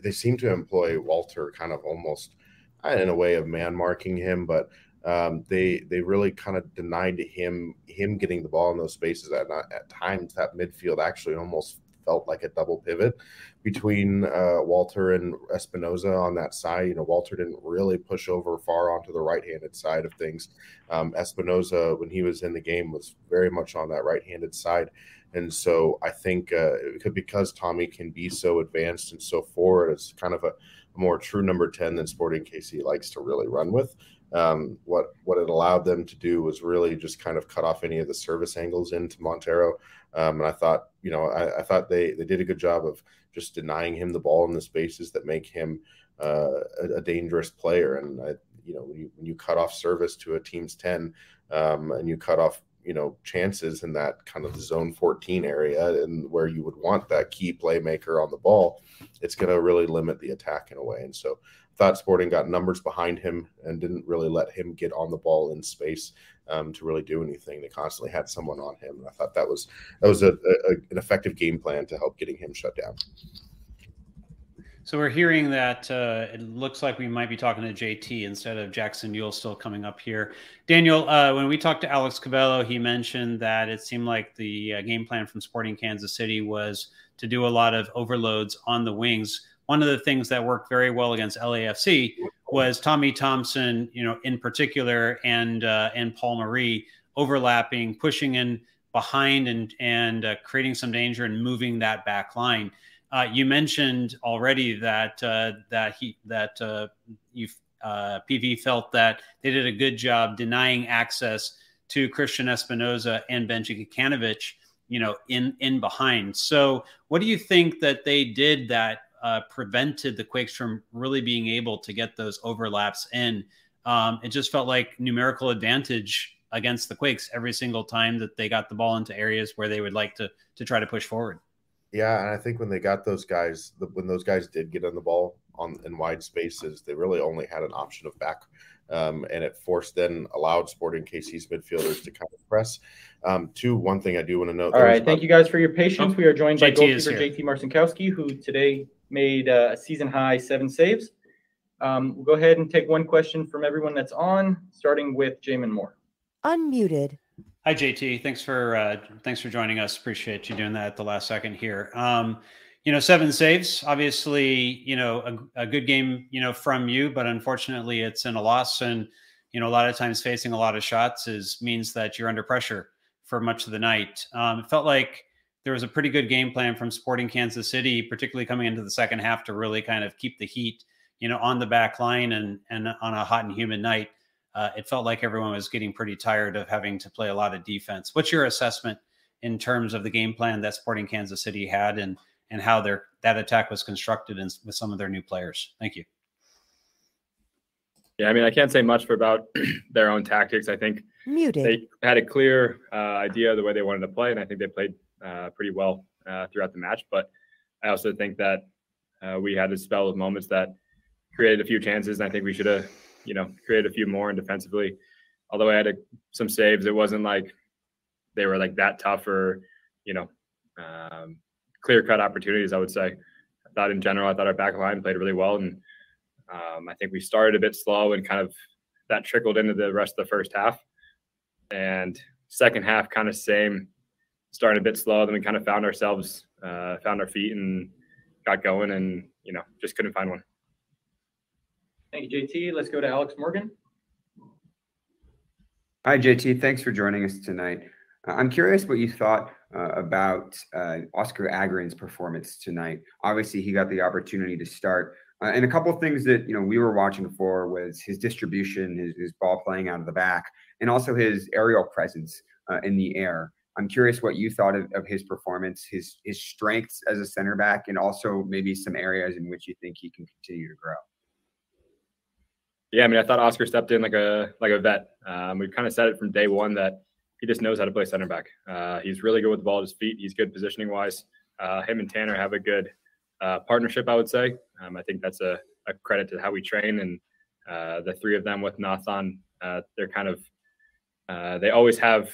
they seem to employ Walter kind of almost in a way of man marking him, but um, they they really kind of denied him him getting the ball in those spaces. At at times, that midfield actually almost felt like a double pivot between uh, Walter and Espinoza on that side. You know, Walter didn't really push over far onto the right-handed side of things. Um, Espinoza, when he was in the game, was very much on that right-handed side. And so I think uh, because Thommy can be so advanced and so forward, it's kind of a, more true number 10 than Sporting KC likes to really run with. Um, what what it allowed them to do was really just kind of cut off any of the service angles into Monteiro. Um, and I thought, you know, I, I, thought they they did a good job of just denying him the ball in the spaces that make him uh, a, a, dangerous player. And I, you know, when you when you cut off service to a team's ten, um, and you cut off you know chances in that kind of zone 14 area and where you would want that key playmaker on the ball it's going to really limit the attack in a way and so thought Sporting got numbers behind him and didn't really let him get on the ball in space um, to really do anything. They constantly had someone on him, and I thought that was that was a, a, an effective game plan to help getting him shut down. So we're hearing that uh, it looks like we might be talking to JT instead of Jackson Yueill still coming up here. Daniel, uh, when we talked to Alex Covelo, he mentioned that it seemed like the uh, game plan from Sporting Kansas City was to do a lot of overloads on the wings one of the things that worked very well against LAFC was Tommy Thompson, you know, in particular, and uh, and Paul Marie overlapping, pushing in behind, and and uh, creating some danger and moving that back line. Uh, you mentioned already that uh, that he that uh, you uh, PV felt that they did a good job denying access to Cristian Espinoza and Benji Kikanovic, you know, in in behind. So, what do you think that they did that uh, prevented the Quakes from really being able to get those overlaps in. Um, it just felt like numerical advantage against the Quakes every single time that they got the ball into areas where they would like to to try to push forward. Yeah, and I think when they got those guys, the, when those guys did get on the ball on in wide spaces, they really only had an option of back, um, and it forced then allowed Sporting KC's midfielders to kind of press. Um, two, one thing I do want to note. All right, thank you guys for your patience. Oh, we are joined JT by goalkeeper JT Marcinkowski, who today made uh, a season high seven saves. Um, we'll go ahead and take one question from everyone that's on, starting with Jamon Moore. Unmuted. Hi JT, thanks for uh, thanks for joining us. Appreciate you doing that at the last second here. Um, you know, seven saves. Obviously, you know, a, a, good game, you know, from you, but unfortunately, it's in a loss. And you know, a lot of times facing a lot of shots is means that you're under pressure for much of the night. Um, it felt like there was a pretty good game plan from Sporting Kansas City, particularly coming into the second half to really kind of keep the heat, you know, on the back line and and on a hot and humid night. Uh, it felt like everyone was getting pretty tired of having to play a lot of defense. What's your assessment in terms of the game plan that Sporting Kansas City had and and how their that attack was constructed in, with some of their new players? Thank you. Yeah, I mean, I can't say much for about their own tactics. I think Muted. they had a clear uh, idea of the way they wanted to play, and I think they played uh, pretty well uh, throughout the match. But I also think that uh, we had a spell of moments that created a few chances, and I think we should have, you know, created a few more. And defensively, although I had a, some saves, it wasn't like they were like that tough or, you know, um, clear cut opportunities. I would say. I thought in general, I thought our back line played really well, and um, I think we started a bit slow and kind of that trickled into the rest of the first half. And second half, kind of same, started a bit slow. Then we kind of found ourselves, uh, found our feet and got going and, you know, just couldn't find one. Thank you, JT. Let's go to Alex Morgan. Hi, JT. Thanks for joining us tonight. Uh, I'm curious what you thought uh, about uh, Oskar Agren's performance tonight. Obviously, he got the opportunity to start, uh, and a couple of things that you know we were watching for was his distribution, his, his ball playing out of the back, and also his aerial presence uh, in the air. I'm curious what you thought of, of, his performance, his his strengths as a center back, and also maybe some areas in which you think he can continue to grow. Yeah, I mean, I thought Oskar stepped in like a like a vet. Um, we kind of said it from day one that he just knows how to play center back. Uh, he's really good with the ball at his feet. He's good positioning wise. Uh, him and Tanner have a good uh, partnership, I would say. Um, I think that's a, a, credit to how we train and uh, the three of them with Nathan. Uh, they're kind of uh, they always have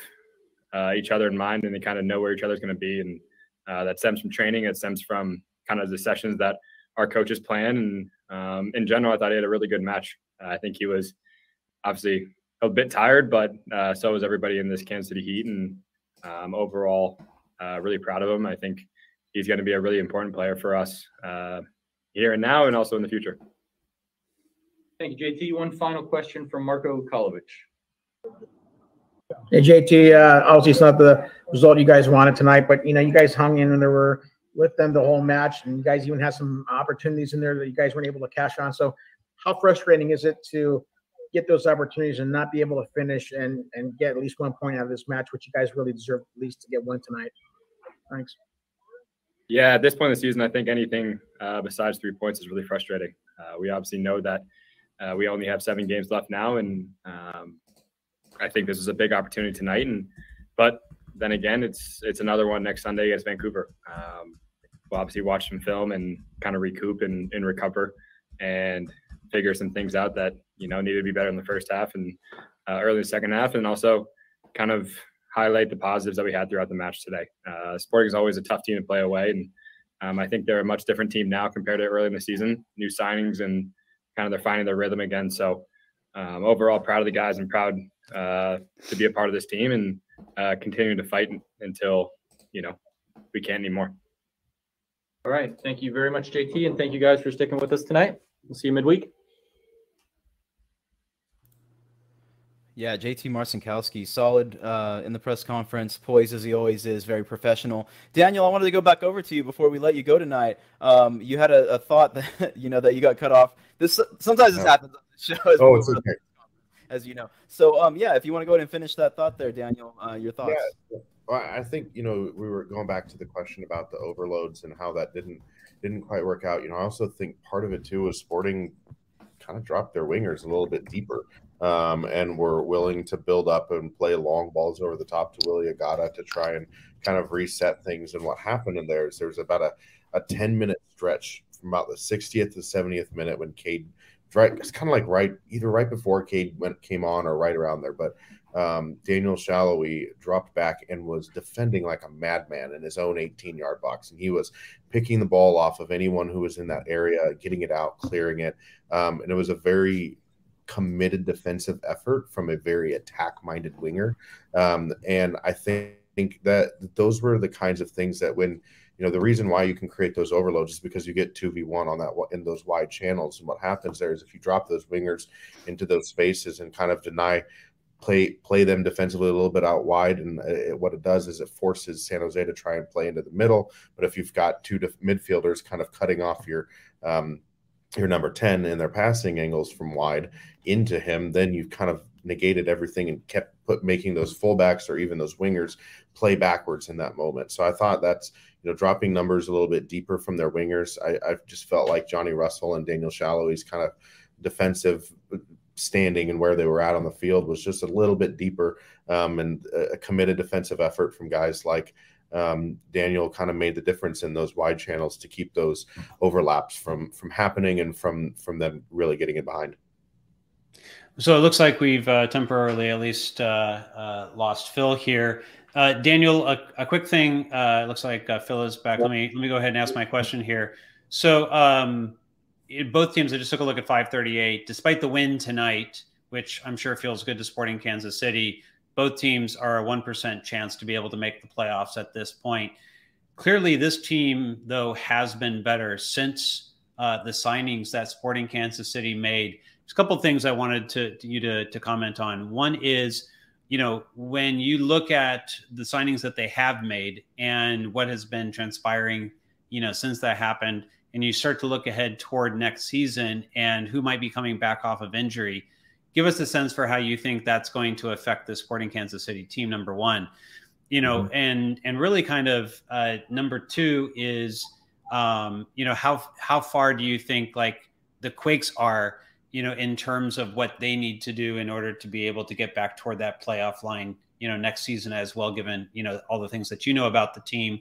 uh, each other in mind and they kind of know where each other's going to be, and that stems from training. It stems from kind of the sessions that our coaches plan. And um, in general, I thought he had a really good match. I think he was obviously a bit tired, but so was everybody in this Kansas City Heat, and um, overall, really proud of him. I think he's going to be a really important player for us uh, here and now, and also in the future. Thank you, JT. One final question from Marco Kolovich. Hey, JT. Uh, obviously, it's not the result you guys wanted tonight, but you know, you guys hung in and there were with them the whole match, and you guys even had some opportunities in there that you guys weren't able to cash on. So, how frustrating is it to get those opportunities and not be able to finish and and get at least one point out of this match, which you guys really deserve at least to get one tonight? Thanks. Yeah, at this point in the season, I think anything uh, besides three points is really frustrating. Uh, we obviously know that uh, we only have seven games left now, and um, I think this is a big opportunity tonight. And but then again, it's it's another one next Sunday against Vancouver. Um, we'll obviously watch some film and kind of recoup and, and recover and figure some things out that you know needed to be better in the first half and uh, early in the second half, and also kind of highlight the positives that we had throughout the match today. Uh, Sporting is always a tough team to play away, and um, I think they're a much different team now compared to early in the season. New signings and kind of they're finding their rhythm again. So um, overall, proud of the guys and proud uh, to be a part of this team and uh, continuing to fight until you know we can't anymore. All right, thank you very much, JT, and thank you guys for sticking with us tonight. We'll see you midweek. Yeah, JT Marcinkowski, solid uh, in the press conference, poised as he always is, very professional. Daniel, I wanted to go back over to you before we let you go tonight. Um, you had a, a, thought that you know that you got cut off. This sometimes this happens on the show. Oh, it's okay. As you know. So, um, yeah, if you want to go ahead and finish that thought there, Daniel, uh, your thoughts. Yeah. Well, I think you know we were going back to the question about the overloads and how that didn't didn't quite work out. You know, I also think part of it too was Sporting kind of dropped their wingers a little bit deeper um, and were willing to build up and play long balls over the top to Willie Agada to try and kind of reset things. And what happened in there is there was about a, a 10 minute stretch from about the 60th to 70th minute when Cade, right, it's kind of like right, either right before Cade went, came on or right around there. But um, Daniel Sallói dropped back and was defending like a madman in his own 18 yard box. And he was picking the ball off of anyone who was in that area, getting it out, clearing it. Um, and it was a very committed defensive effort from a very attack minded winger. Um, and I think, think that those were the kinds of things that when you know the reason why you can create those overloads is because you get 2v1 on that in those wide channels. And what happens there is if you drop those wingers into those spaces and kind of deny play play them defensively a little bit out wide and it, uh, what it does is it forces San Jose to try and play into the middle. But if you've got two def- midfielders kind of cutting off your um, your number 10 in their passing angles from wide into him then you've kind of negated everything and kept put making those fullbacks or even those wingers play backwards in that moment. So I thought that's you know, dropping numbers a little bit deeper from their wingers. I, I just felt like Johnny Russell and Daniel Sallói's kind of defensive standing and where they were at on the field was just a little bit deeper um, and a committed defensive effort from guys like um, Daniel kind of made the difference in those wide channels to keep those overlaps from from happening and from from them really getting it behind. So it looks like we've uh, temporarily at least uh, uh, lost Phil here. Uh, Daniel, a, a, quick thing. Uh, looks like uh, Phil is back. Let me let me go ahead and ask my question here. So, um, it, both teams. I just took a look at 538. Despite the win tonight, which I'm sure feels good to Sporting Kansas City, both teams are a one percent chance to be able to make the playoffs at this point. Clearly, this team though has been better since uh, the signings that Sporting Kansas City made. There's a couple things I wanted to, to you to, to comment on. One is you know, when you look at the signings that they have made and what has been transpiring, you know, since that happened, and you start to look ahead toward next season and who might be coming back off of injury, give us a sense for how you think that's going to affect the Sporting Kansas City team. Number one, you know, mm-hmm. and and really kind of uh, number two is, um, you know, how how far do you think like the Quakes are you know, in terms of what they need to do in order to be able to get back toward that playoff line, you know, next season as well, given, you know, all the things that you know about the team.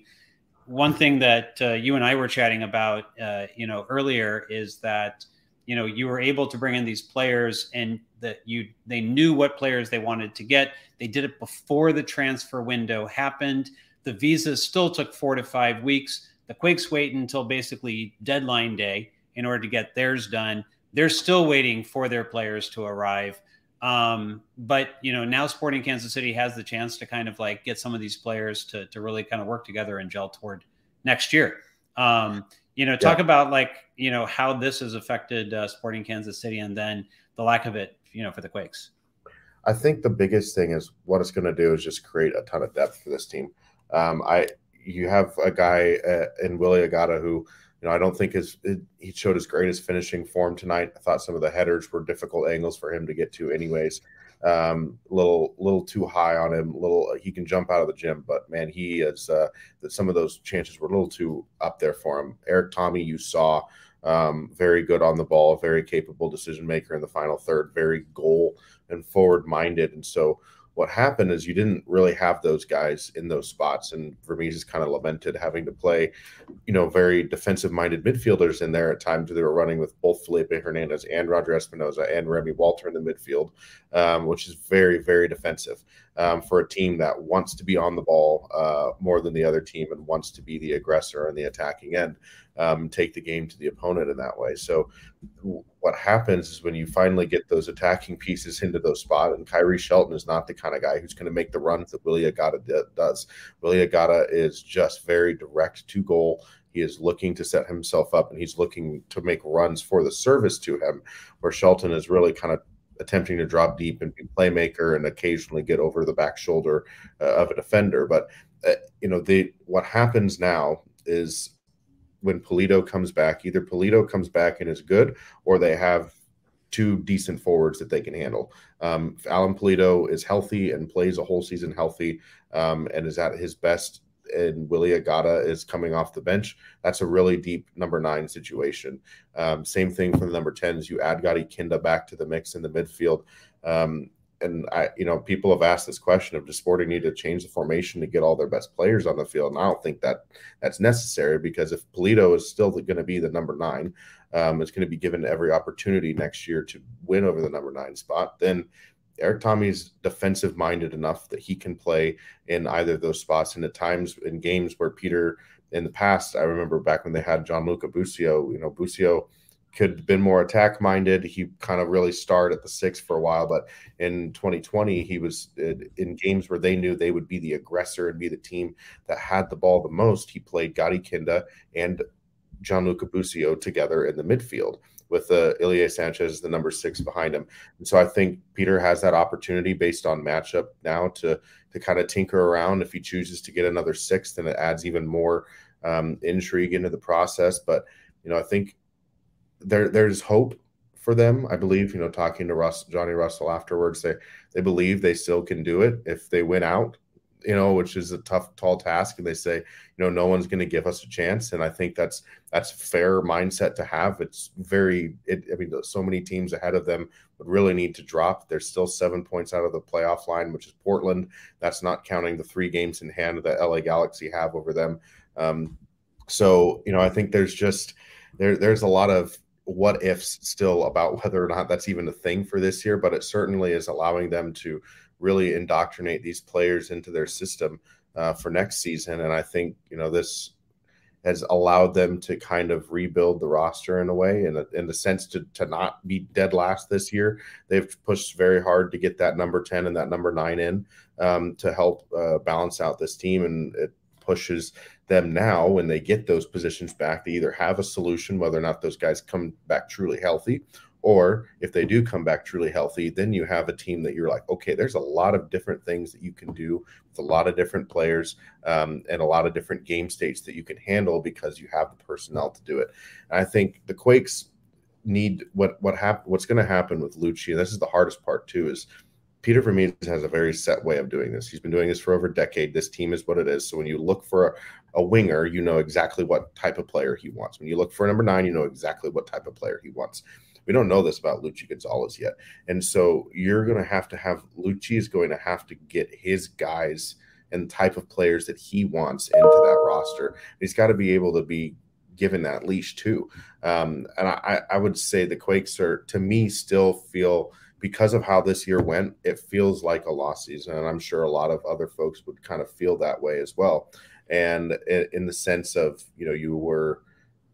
One thing that uh, you and I were chatting about, uh, you know, earlier is that, you know, you were able to bring in these players and that you, they knew what players they wanted to get. They did it before the transfer window happened. The visas still took four to five weeks. The Quakes wait until basically deadline day in order to get theirs done they're still waiting for their players to arrive. Um, but you know, now Sporting Kansas City has the chance to kind of like get some of these players to to really kind of work together and gel toward next year. Um, you know, talk yeah. about like you know how this has affected uh, Sporting Kansas City, and then the lack of it, you know, for the Quakes. I think the biggest thing is what it's going to do is just create a ton of depth for this team. Um, I you have a guy uh, in Willie Agada who you know, I don't think his it, he showed his greatest finishing form tonight. I thought some of the headers were difficult angles for him to get to, anyways. Um, little little too high on him. Little he can jump out of the gym, but man, he is uh, that some of those chances were a little too up there for him. Erik Thommy, you saw um, very good on the ball, very capable decision maker in the final third, very goal and forward minded, and so what happened is you didn't really have those guys in those spots. And Vermes has kind of lamented having to play, you know, very defensive minded midfielders in there at times. They were running with both Felipe Hernandez and Roger Espinoza and Remi Walter in the midfield, um, which is very, very defensive um, for a team that wants to be on the ball uh, more than the other team and wants to be the aggressor and the attacking end um, take the game to the opponent in that way. So what happens is when you finally get those attacking pieces into those spots, and Khiry Shelton is not the kind of guy who's going to make the runs that Willie Agada does. Willie Agada is just very direct to goal. He is looking to set himself up and he's looking to make runs for the service to him, where Shelton is really kind of attempting to drop deep and be playmaker and occasionally get over the back shoulder uh, of a defender. But uh, you know, the what happens now is when Pulido comes back. Either Pulido comes back and is good, or they have two decent forwards that they can handle. Um, Alan Pulido is healthy and plays a whole season healthy um, and is at his best, and Willie Agada is coming off the bench, that's a really deep number nine situation. Um, same thing for the number 10s. You add Gadi Kinda back to the mix in the midfield. Um, and I, you know, people have asked this question of does Sporting need to change the formation to get all their best players on the field? And I don't think that that's necessary because if Pulido is still going to be the number nine, um, going to be given every opportunity next year to win over the number nine spot, then Erik Thommy's defensive minded enough that he can play in either of those spots. And at times in games where Peter in the past, I remember back when they had Gianluca Busio, you know, Busio could have been more attack minded. He kind of really starred at the six for a while, but in 2020, he was in games where they knew they would be the aggressor and be the team that had the ball the most. He played Gadi Kinda and Gianluca Busio together in the midfield with uh, Ilie Sanchez, the number six behind him. And so I think Peter has that opportunity based on matchup now to to kind of tinker around. If he chooses to get another six, then it adds even more um, intrigue into the process. But you know, I think there there's hope for them. I believe, you know, talking to Russ, Johnny Russell afterwards, they they believe they still can do it if they win out you know, which is a tough, tall task. And they say, you know, no one's going to give us a chance. And I think that's that's fair mindset to have. It's very, it, I mean, so many teams ahead of them would really need to drop. There's still seven points out of the playoff line, which is Portland. That's not counting the three games in hand that LA Galaxy have over them. Um, so, you know, I think there's just there there's a lot of what ifs still about whether or not that's even a thing for this year, but it certainly is allowing them to really indoctrinate these players into their system uh, for next season. And I think you know this has allowed them to kind of rebuild the roster in a way, in, a, in the sense to to not be dead last this year. They've pushed very hard to get that number ten and that number nine in um, to help uh, balance out this team, and it pushes them now when they get those positions back. They either have a solution, whether or not those guys come back truly healthy, or if they do come back truly healthy, then you have a team that you're like, okay, there's a lot of different things that you can do with a lot of different players um, and a lot of different game states that you can handle because you have the personnel to do it. And I think the Quakes need what what hap- what's going to happen with Luchi. And this is the hardest part too. Is Peter Vermes has a very set way of doing this. He's been doing this for over a decade. This team is what it is. So when you look for a, a, winger, you know exactly what type of player he wants. When you look for a number nine, you know exactly what type of player he wants. We don't know this about Luchi Gonzalez yet. And so you're going to have to have Luchi is going to have to get his guys and type of players that he wants into that roster. He's got to be able to be given that leash too. Um, and I, I would say the Quakes are, to me, still feel because of how this year went, it feels like a lost season. And I'm sure a lot of other folks would kind of feel that way as well. And in the sense of, you know, you were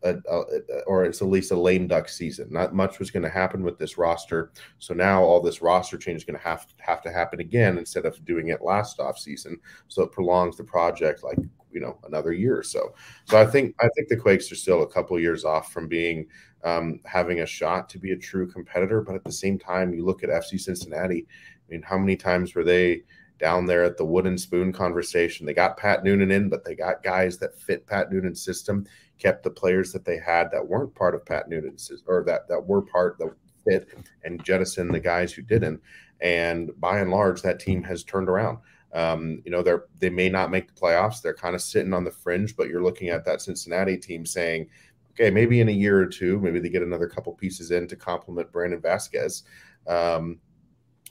a, or it's at least a lame duck season. Not much was going to happen with this roster. So now all this roster change is going to have have to happen again instead of doing it last off season. So it prolongs the project like you know another year or so. So I think I think the Quakes are still a couple years off from being um, having a shot to be a true competitor. But at the same time, you look at FC Cincinnati. I mean, how many times were they? down there at the wooden spoon conversation. They got Pat Noonan in, but they got guys that fit Pat Noonan's system kept the players that they had that weren't part of Pat Noonan's or that that were part that fit and jettison the guys who didn't. And by and large, that team has turned around. Um, you know, they're they may not make the playoffs. They're kind of sitting on the fringe, but you're looking at that Cincinnati team saying, okay, maybe in a year or two, maybe they get another couple pieces in to complement Brandon Vazquez. Um,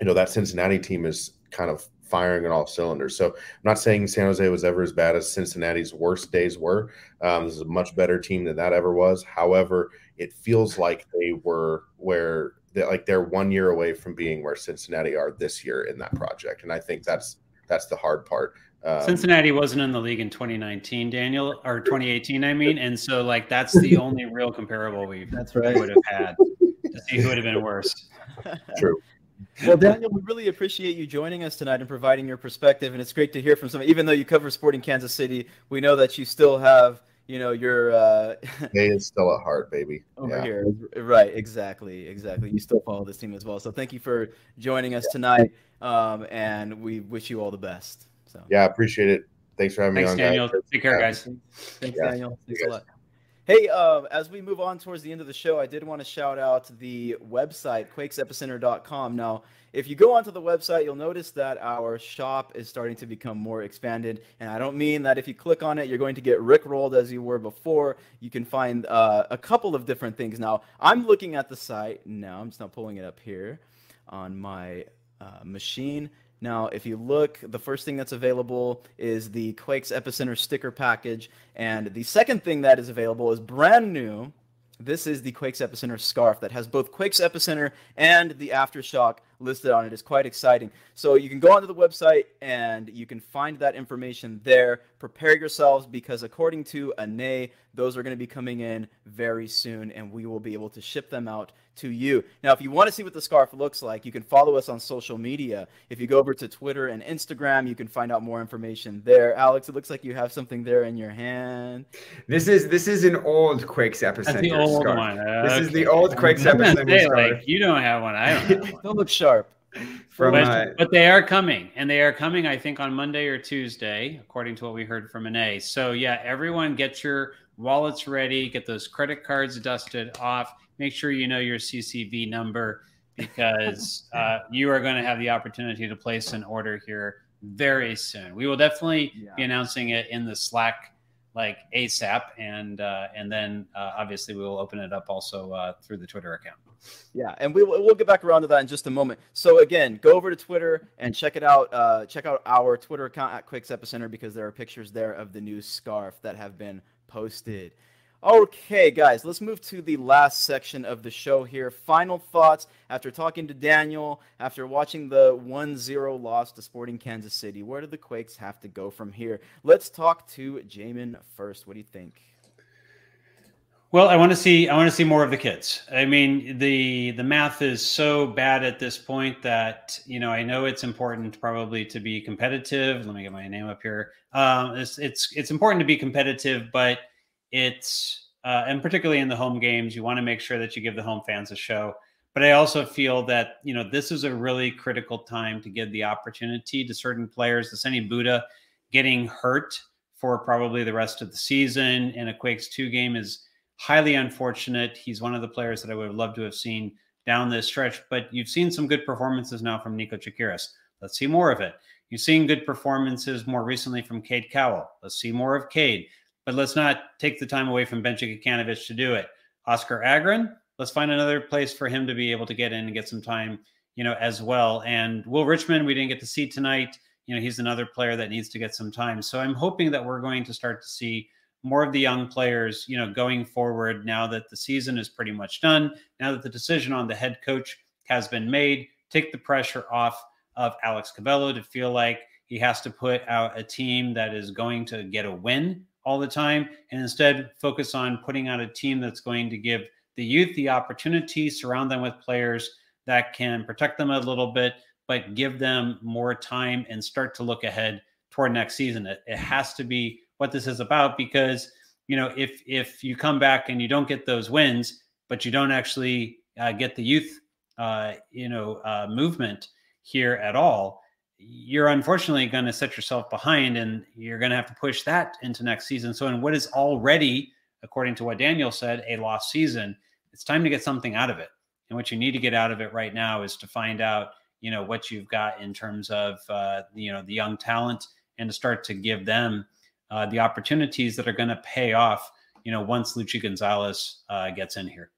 you know, that Cincinnati team is kind of firing on all cylinders. So I'm not saying San Jose was ever as bad as Cincinnati's worst days were. Um, this is a much better team than that ever was. However, it feels like they were where they like they're one year away from being where Cincinnati are this year in that project, and I think that's that's the hard part. Um, Cincinnati wasn't in the league in 2019, Daniel, or 2018, I mean, and so like that's the only real comparable we that's right would have had to see who would have been worse. True. Well, Daniel, we really appreciate you joining us tonight and providing your perspective. And it's great to hear from someone. Even though you cover Sporting Kansas City, we know that you still have, you know, your. Uh, hey, it's still at heart, baby. Over yeah. here, right? Exactly, exactly. You still follow this team as well. So thank you for joining us tonight, um, and we wish you all the best. So yeah, appreciate it. Thanks for having Thanks, me on, Daniel. Guys. Take care, guys. Thanks, yeah. Daniel. Thanks a lot. Hey, uh, as we move on towards the end of the show, I did want to shout out the website, quakesepicenter.com. Now, if you go onto the website, you'll notice that our shop is starting to become more expanded. And I don't mean that if you click on it, you're going to get rickrolled as you were before. You can find uh, a couple of different things. Now, I'm looking at the site now. I'm just not pulling it up here on my uh, machine. Now, if you look, the first thing that's available is the Quakes Epicenter sticker package. And the second thing that is available is brand new. This is the Quakes Epicenter scarf that has both Quakes Epicenter and the Aftershock listed on it. it is quite exciting. So you can go onto the website and you can find that information there. Prepare yourselves because according to Ane, those are going to be coming in very soon and we will be able to ship them out to you. Now, if you want to see what the scarf looks like, you can follow us on social media. If you go over to Twitter and Instagram, you can find out more information there. Alex, it looks like you have something there in your hand. This is this is an old Quakes episode. the old scarf. one. This is the old Quakes episode. Like, you don't have one. I don't have one. Still look sharp. From, but, uh, but, they are coming, and they are coming. I think on Monday or Tuesday, according to what we heard from Ane. So yeah, everyone get your wallets ready, get those credit cards dusted off make sure you know your CCV number because uh, you are going to have the opportunity to place an order here very soon. We will definitely yeah. be announcing it in the Slack like ASAP, and uh, and then uh, obviously we will open it up also uh, through the Twitter account. Yeah, and we will we'll get back around to that in just a moment. So again, go over to Twitter and check it out. Uh, check out our Twitter account at Quakes Epicenter because there are pictures there of the new scarf that have been posted. Okay, guys, let's move to the last section of the show here. Final thoughts after talking to Daniel, after watching the 1 0 loss to Sporting Kansas City. Where do the Quakes have to go from here? Let's talk to Jamon first. What do you think? Well, I want to see I want to see more of the kids. I mean, the the math is so bad at this point that you know I know it's important probably to be competitive. Let me get my name up here. Um, it's it's it's important to be competitive, but it's uh, and particularly in the home games, you want to make sure that you give the home fans a show. But I also feel that you know this is a really critical time to give the opportunity to certain players. The Seni Buddha getting hurt for probably the rest of the season in a Quakes two game is highly unfortunate. He's one of the players that I would have loved to have seen down this stretch. But you've seen some good performances now from Nico Tsakiris. Let's see more of it. You've seen good performances more recently from Cade Cowell. Let's see more of Cade but let's not take the time away from Benji Kikanovic to do it. Oskar Agren, let's find another place for him to be able to get in and get some time, you know, as well. And Will Richmond, we didn't get to see tonight. You know, he's another player that needs to get some time. So I'm hoping that we're going to start to see more of the young players, you know, going forward now that the season is pretty much done, now that the decision on the head coach has been made, take the pressure off of Alex Covelo to feel like he has to put out a team that is going to get a win all the time and instead focus on putting out a team that's going to give the youth the opportunity, surround them with players that can protect them a little bit, but give them more time and start to look ahead toward next season. It, it has to be what this is about because you know if if you come back and you don't get those wins, but you don't actually uh, get the youth uh, you know uh, movement here at all, you're unfortunately going to set yourself behind and you're going to have to push that into next season. So, in what is already, according to what Daniel said, a lost season, it's time to get something out of it. And what you need to get out of it right now is to find out, you know, what you've got in terms of, uh, you know, the young talent and to start to give them uh, the opportunities that are going to pay off, you know, once Luchi Gonzalez uh, gets in here.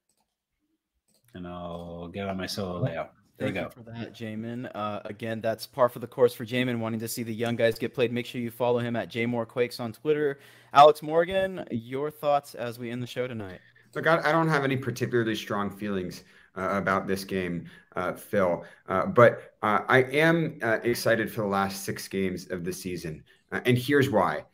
And I'll get on my solo layout. There Thank you, go. for that, Jamon. Uh, again, that's par for the course for Jamon, wanting to see the young guys get played. Make sure you follow him at JMoreQuakes on Twitter. Alex Morgan, your thoughts as we end the show tonight? Look, I, I don't have any particularly strong feelings uh, about this game, uh, Phil, uh, but uh, I am uh, excited for the last six games of the season. and here's why.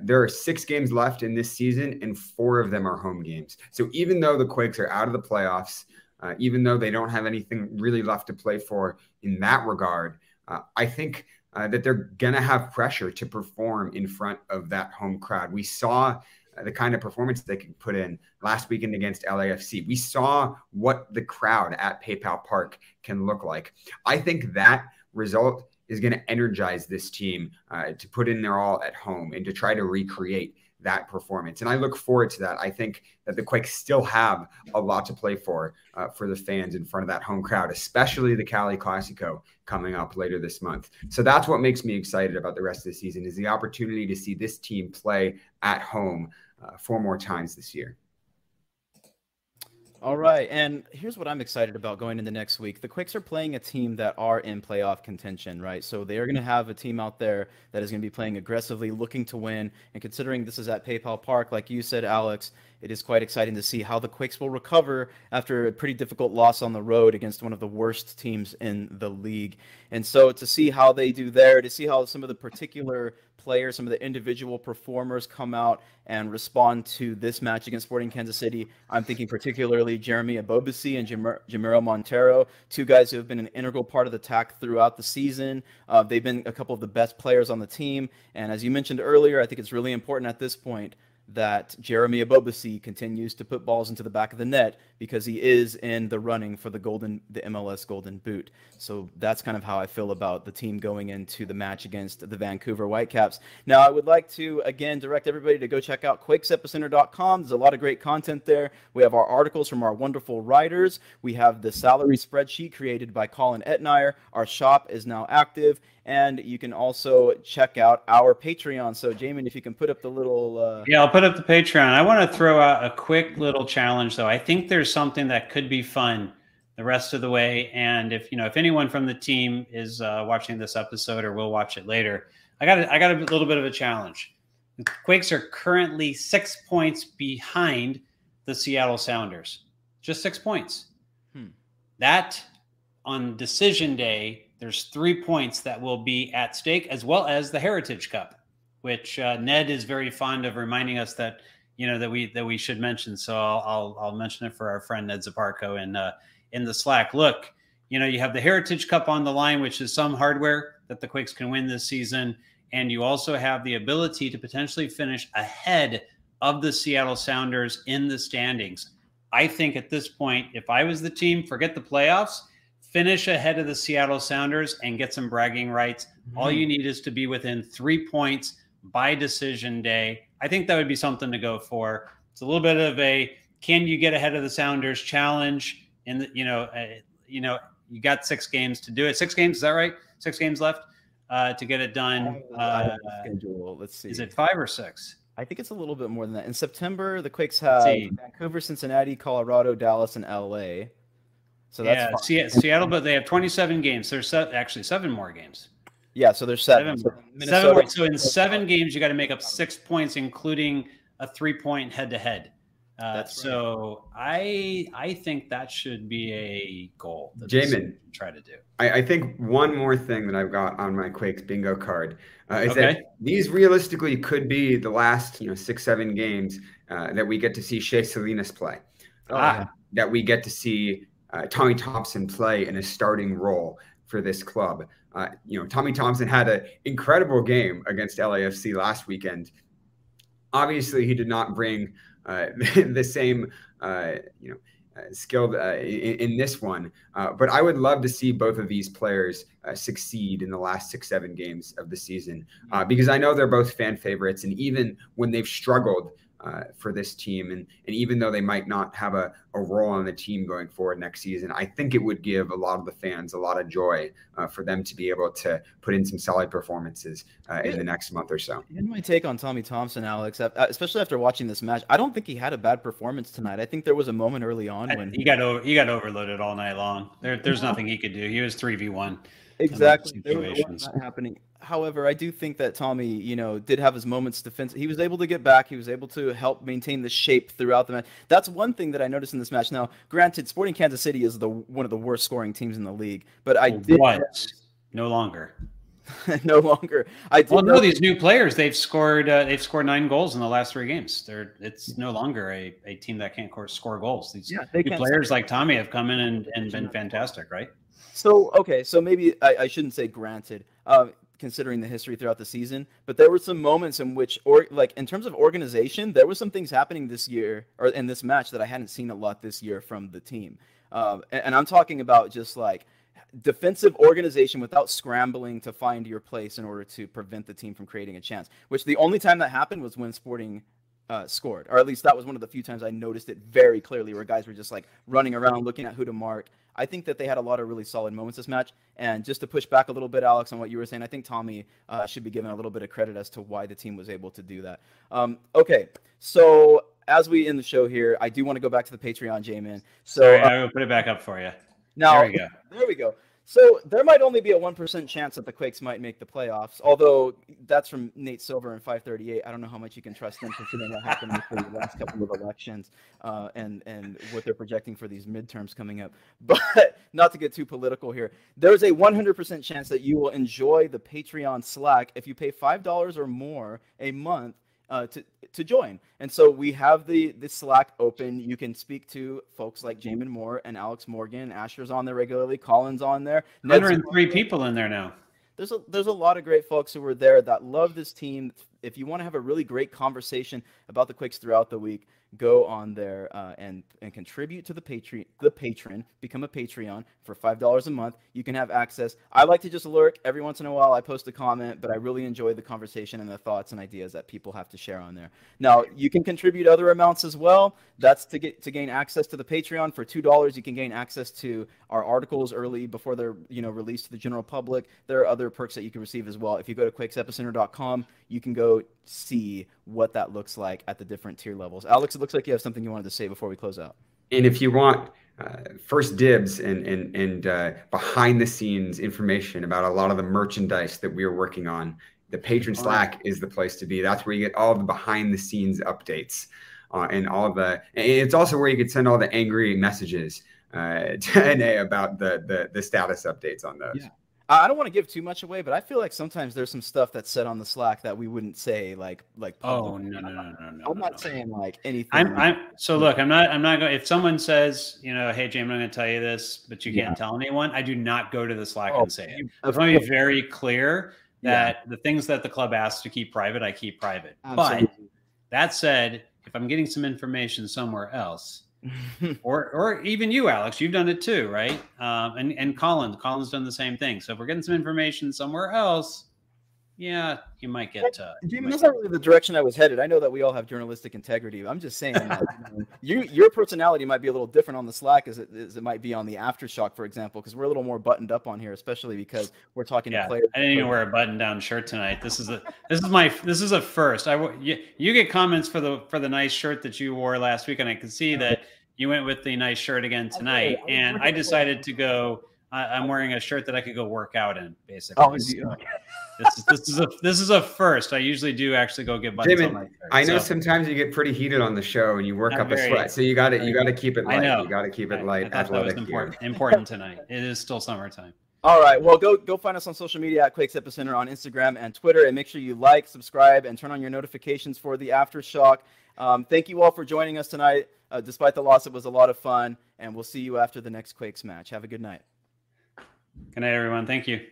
there are six games left in this season, and four of them are home games. So even though the Quakes are out of the playoffs, uh, even though they don't have anything really left to play for in that regard. Uh, I think uh, that they're going to have pressure to perform in front of that home crowd. We saw uh, the kind of performance they could put in last weekend against LAFC. We saw what the crowd at PayPal Park can look like. I think that result is going to energize this team uh, to put in their all at home and to try to recreate that performance. And I look forward to that. I think that the Quakes still have a lot to play for uh, for the fans in front of that home crowd, especially the Cali Classico coming up later this month. So that's what makes me excited about the rest of the season is the opportunity to see this team play at home uh, four more times this year. All right, and here's what I'm excited about going into next week. The Quakes are playing a team that are in playoff contention, right? So they are going to have a team out there that is going to be playing aggressively, looking to win. And considering this is at PayPal Park, like you said, Alex, it is quite exciting to see how the Quakes will recover after a pretty difficult loss on the road against one of the worst teams in the league. And so to see how they do there, to see how some of the particular players, some of the individual performers come out and respond to this match against Sporting Kansas City. I'm thinking particularly Jeremy Ebobisse and Jamiro Monteiro, two guys who have been an integral part of the attack throughout the season. Uh, they've been a couple of the best players on the team. And as you mentioned earlier, I think it's really important at this point that Jeremy Ebobisse continues to put balls into the back of the net because he is in the running for the golden the MLS golden boot. So that's kind of how I feel about the team going into the match against the Vancouver Whitecaps. Now I would like to again direct everybody to go check out quakesepicenter.com. There's a lot of great content there. We have our articles from our wonderful writers. We have the salary spreadsheet created by Colin Etnier. Our shop is now active and you can also check out our Patreon. So, Jamon, if you can put up the little. Uh... Yeah, I'll put up the Patreon. I want to throw out a quick little challenge, though. I think there's something that could be fun the rest of the way. And if you know, if anyone from the team is uh, watching this episode or will watch it later, I got a, I got a little bit of a challenge. The Quakes are currently six points behind the Seattle Sounders, just six points. Hmm. That on decision day there's three points that will be at stake, as well as the Heritage Cup, which uh, Ned is very fond of reminding us that you know that we that we should mention. So I'll I'll, I'll mention it for our friend Ned Zaparko in uh, in the Slack. Look, you know you have the Heritage Cup on the line, which is some hardware that the Quakes can win this season, and you also have the ability to potentially finish ahead of the Seattle Sounders in the standings. I think at this point, if I was the team, forget the playoffs finish ahead of the Seattle Sounders and get some bragging rights. Mm-hmm. All you need is to be within three points by decision day. I think that would be something to go for. It's a little bit of a can you get ahead of the Sounders challenge. And you know, uh, you know, you got six games to do it. Six games, is that right? Six games left uh, to get it done. Uh, schedule. Let's see. Is it five or six? I think it's a little bit more than that. In September, the Quakes have Vancouver, Cincinnati, Colorado, Dallas, and LA. So that's yeah, Seattle, but they have 27 games. There's actually seven more games. Yeah, so there's seven. Seven, seven more. So in seven games, you got to make up six points, including a three-point head-to-head. Uh, That's so right. I I think that should be a goal. That Jamon, try to do. I, I, think one more thing that I've got on my Quakes bingo card uh, is okay. that these realistically could be the last you know six seven games uh, that we get to see Shea Salinas play. Ah. That we get to see uh, Tommy Thompson play in a starting role for this club. Uh, you know, Tommy Thompson had an incredible game against LAFC last weekend. Obviously, he did not bring uh, the same, uh, you know, uh, skilled uh, in, in, this one. But I would love to see both of these players succeed in the last six, seven games of the season because I know they're both fan favorites. And even when they've struggled, uh, for this team. And, and even though they might not have a, a role on the team going forward next season, I think it would give a lot of the fans a lot of joy uh, for them to be able to put in some solid performances uh, in the next month or so. And my take on Tommy Thompson, Alex, uh, especially after watching this match, I don't think he had a bad performance tonight. I think there was a moment early on when he got over, he got overloaded all night long. There, there's nothing he could do. He was three v one. Exactly. There was not happening however, I do think that Tommy, you know, did have his moments defense. He was able to get back. He was able to help maintain the shape throughout the match. That's one thing that I noticed in this match. Now, granted, Sporting Kansas City is the one of the worst scoring teams in the league, but I did what? no longer. no longer. I well, no, these new players they've scored uh, they've scored nine goals in the last three games. They're it's no longer a, a team that can't score goals. These yeah, new players like Thommy have come in and, and been fantastic, right? So okay, so maybe I, I shouldn't say granted. Uh, considering the history throughout the season. But there were some moments in which, or like in terms of organization, there were some things happening this year or in this match that I hadn't seen a lot this year from the team. Um, and, and I'm talking about just like defensive organization without scrambling to find your place in order to prevent the team from creating a chance. Which the only time that happened was when Sporting uh, scored, or at least that was one of the few times I noticed it very clearly, where guys were just like running around looking at who to mark. I think that they had a lot of really solid moments this match. And just to push back a little bit, Alex, on what you were saying, I think Tommy uh, should be given a little bit of credit as to why the team was able to do that. Um, okay, so as we end the show here, I do want to go back to the Patreon, J-Man. So Sorry, uh, I will put it back up for you. Now, there we go. There we go. So there might only be a one percent chance that the Quakes might make the playoffs. Although that's from Nate Silver and 538. I don't know how much you can trust them considering what happened for the last couple of elections uh, and and what they're projecting for these midterms coming up. But not to get too political here, there's a 100% chance that you will enjoy the Patreon Slack if you pay five dollars or more a month uh, to to join. And so we have the the Slack open. You can speak to folks like Jamon Moore and Alex Morgan. Asher's on there regularly. Colin's on there. 103 people in there now. There's a there's a lot of great folks who are there that love this team. If you want to have a really great conversation about the Quakes throughout the week, go on there uh, and and contribute to the patron the patron become a patreon for five dollars a month. You can have access. I like to just lurk. Every once in a while i post a comment but i really enjoy the conversation and the thoughts and ideas that people have to share on there. Now you can contribute other amounts as well. That's to get to gain access to the patreon. For two dollars you can gain access to our articles early before they're you know released to the general public. There are other perks that you can receive as well. If you go to quakesepicenter.com you can go see what that looks like at the different tier levels. Alex, it looks like you have something you wanted to say before we close out. And if you want uh, first dibs and and and uh, behind the scenes information about a lot of the merchandise that we are working on, the patron Slack is the place to be. That's where you get all the behind the scenes updates. Uh, and all the and it's also where you can send all the angry messages uh, to NA about the, the the status updates on those. Yeah. I don't want to give too much away, but I feel like sometimes there's some stuff that's said on the Slack that we wouldn't say like like. Oh no no no no no! I'm not no. saying like anything. I'm, I'm so look. I'm not. I'm not going. If someone says, you know, hey James, I'm going to tell you this, but you can't yeah. tell anyone. I do not go to the Slack oh, and say it. I want to be very clear that yeah. the things that the club asks to keep private, I keep private. Absolutely. But that said, if I'm getting some information somewhere else, or or even you, Alex, you've done it too, right? Um, and and Colin, Colin's done the same thing. So if we're getting some information somewhere else, yeah, you might get. Uh, Jim, that's not really the direction I was headed. I know that we all have journalistic integrity. I'm just saying that you, your personality might be a little different on the Slack as it, as it might be on the aftershock, for example, because we're a little more buttoned up on here, especially because we're talking yeah, to players. I didn't even wear a button-down shirt tonight. This is a this is my this is a first. I you, you get comments for the for the nice shirt that you wore last week, and I can see that you went with the nice shirt again tonight, I and I decided to go. I, am wearing a shirt that I could go work out in, basically. Oh, so this, is, this is a this is a first. I usually do actually go get buttons David, on my shirt. I know so. sometimes you get pretty heated on the show and you work up very, a sweat, so you got to you got to keep it light. I know. You got to keep it light. I, I that was important, important tonight. It is still summertime. All right. Well, go go find us on social media at Quakes Epicenter on Instagram and Twitter, and make sure you like, subscribe, and turn on your notifications for the aftershock. Um, thank you all for joining us tonight. Uh, despite the loss, it was a lot of fun, and we'll see you after the next Quakes match. Have a good night. Good night, everyone. Thank you.